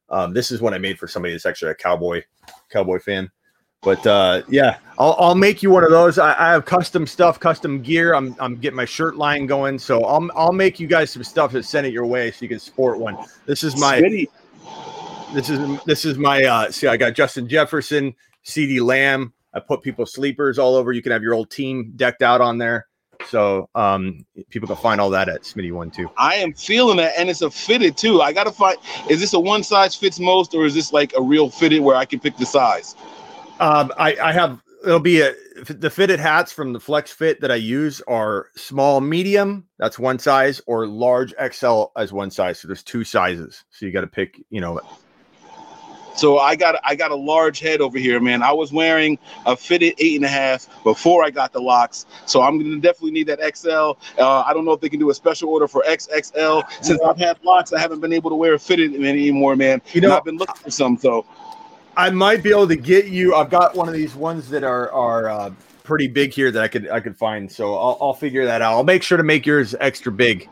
Um, this is one I made for somebody that's actually a cowboy cowboy fan. But uh, yeah, I'll, I'll make you one of those. I, I have custom stuff, custom gear. I'm, I'm getting my shirt line going, so I'll I'll make you guys some stuff and send it your way so you can sport one. This is my this is this is my uh see I got Justin Jefferson, CeeDee Lamb. I put people sleepers all over. You can have your old team decked out on there. So um people can find all that at Smitty one Two. I am feeling that, and it's a fitted too. I gotta find. Is this a one size fits most, or is this like a real fitted where I can pick the size? Um, I, I have it'll be a the fitted hats from the Flex Fit that I use are small, medium. That's one size, or large XL as one size. So there's two sizes. So you got to pick. You know, So I got I got a large head over here, man. I was wearing a fitted eight and a half before I got the locks, so I'm gonna definitely need that XL. Uh, I don't know if they can do a special order for XXL. Since I've had locks, I haven't been able to wear a fitted anymore, man. You And know- I've been looking for some. So I might be able to get you. I've got one of these ones that are are uh, pretty big here that I could I could find. So I'll, I'll figure that out. I'll make sure to make yours extra big.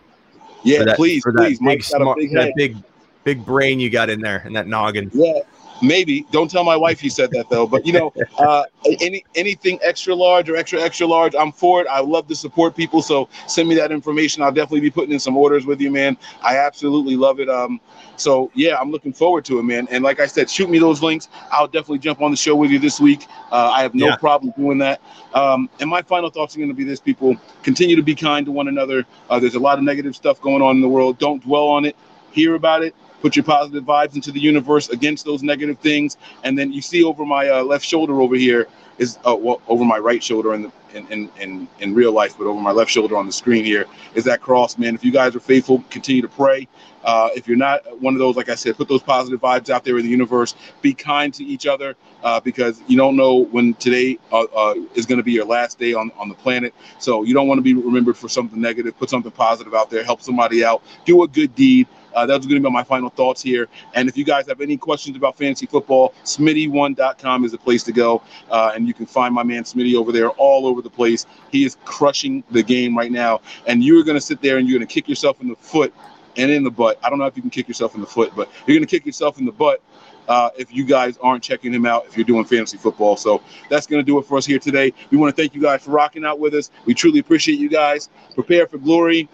yeah, that, please, for that please. big, smart, big that big big brain you got in there and that noggin. Yeah, Maybe. Don't tell my wife you said that though. But you know, uh, any anything extra large or extra extra large, I'm for it. I love to support people, so send me that information. I'll definitely be putting in some orders with you, man. I absolutely love it. Um, so yeah, I'm looking forward to it, man. And like I said, shoot me those links. I'll definitely jump on the show with you this week. Uh, I have no Yeah. problem doing that. Um, and my final thoughts are going to be this: people continue to be kind to one another. Uh, there's a lot of negative stuff going on in the world. Don't dwell on it. Hear about it. Put your positive vibes into the universe against those negative things. And then you see over my uh, left shoulder over here is uh, well over my right shoulder in the in, in in in real life, but over my left shoulder on the screen here is that cross, man. If you guys are faithful, continue to pray. Uh, if you're not one of those, like I said, put those positive vibes out there in the universe. Be kind to each other uh, because you don't know when today uh, uh, is going to be your last day on, on the planet. So you don't want to be remembered for something negative. Put something positive out there. Help somebody out. Do a good deed. Uh, that's going to be my final thoughts here. And if you guys have any questions about fantasy football, smitty1.com is the place to go. Uh, and you can find my man Smitty over there all over the place. He is crushing the game right now. And you're going to sit there and you're going to kick yourself in the foot and in the butt. I don't know if you can kick yourself in the foot, but you're going to kick yourself in the butt uh, if you guys aren't checking him out if you're doing fantasy football. So that's going to do it for us here today. We want to thank you guys for rocking out with us. We truly appreciate you guys. Prepare for glory,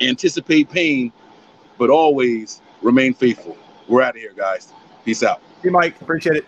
anticipate pain, but always remain faithful. We're out of here, guys. Peace out. Hey, Mike. Appreciate it.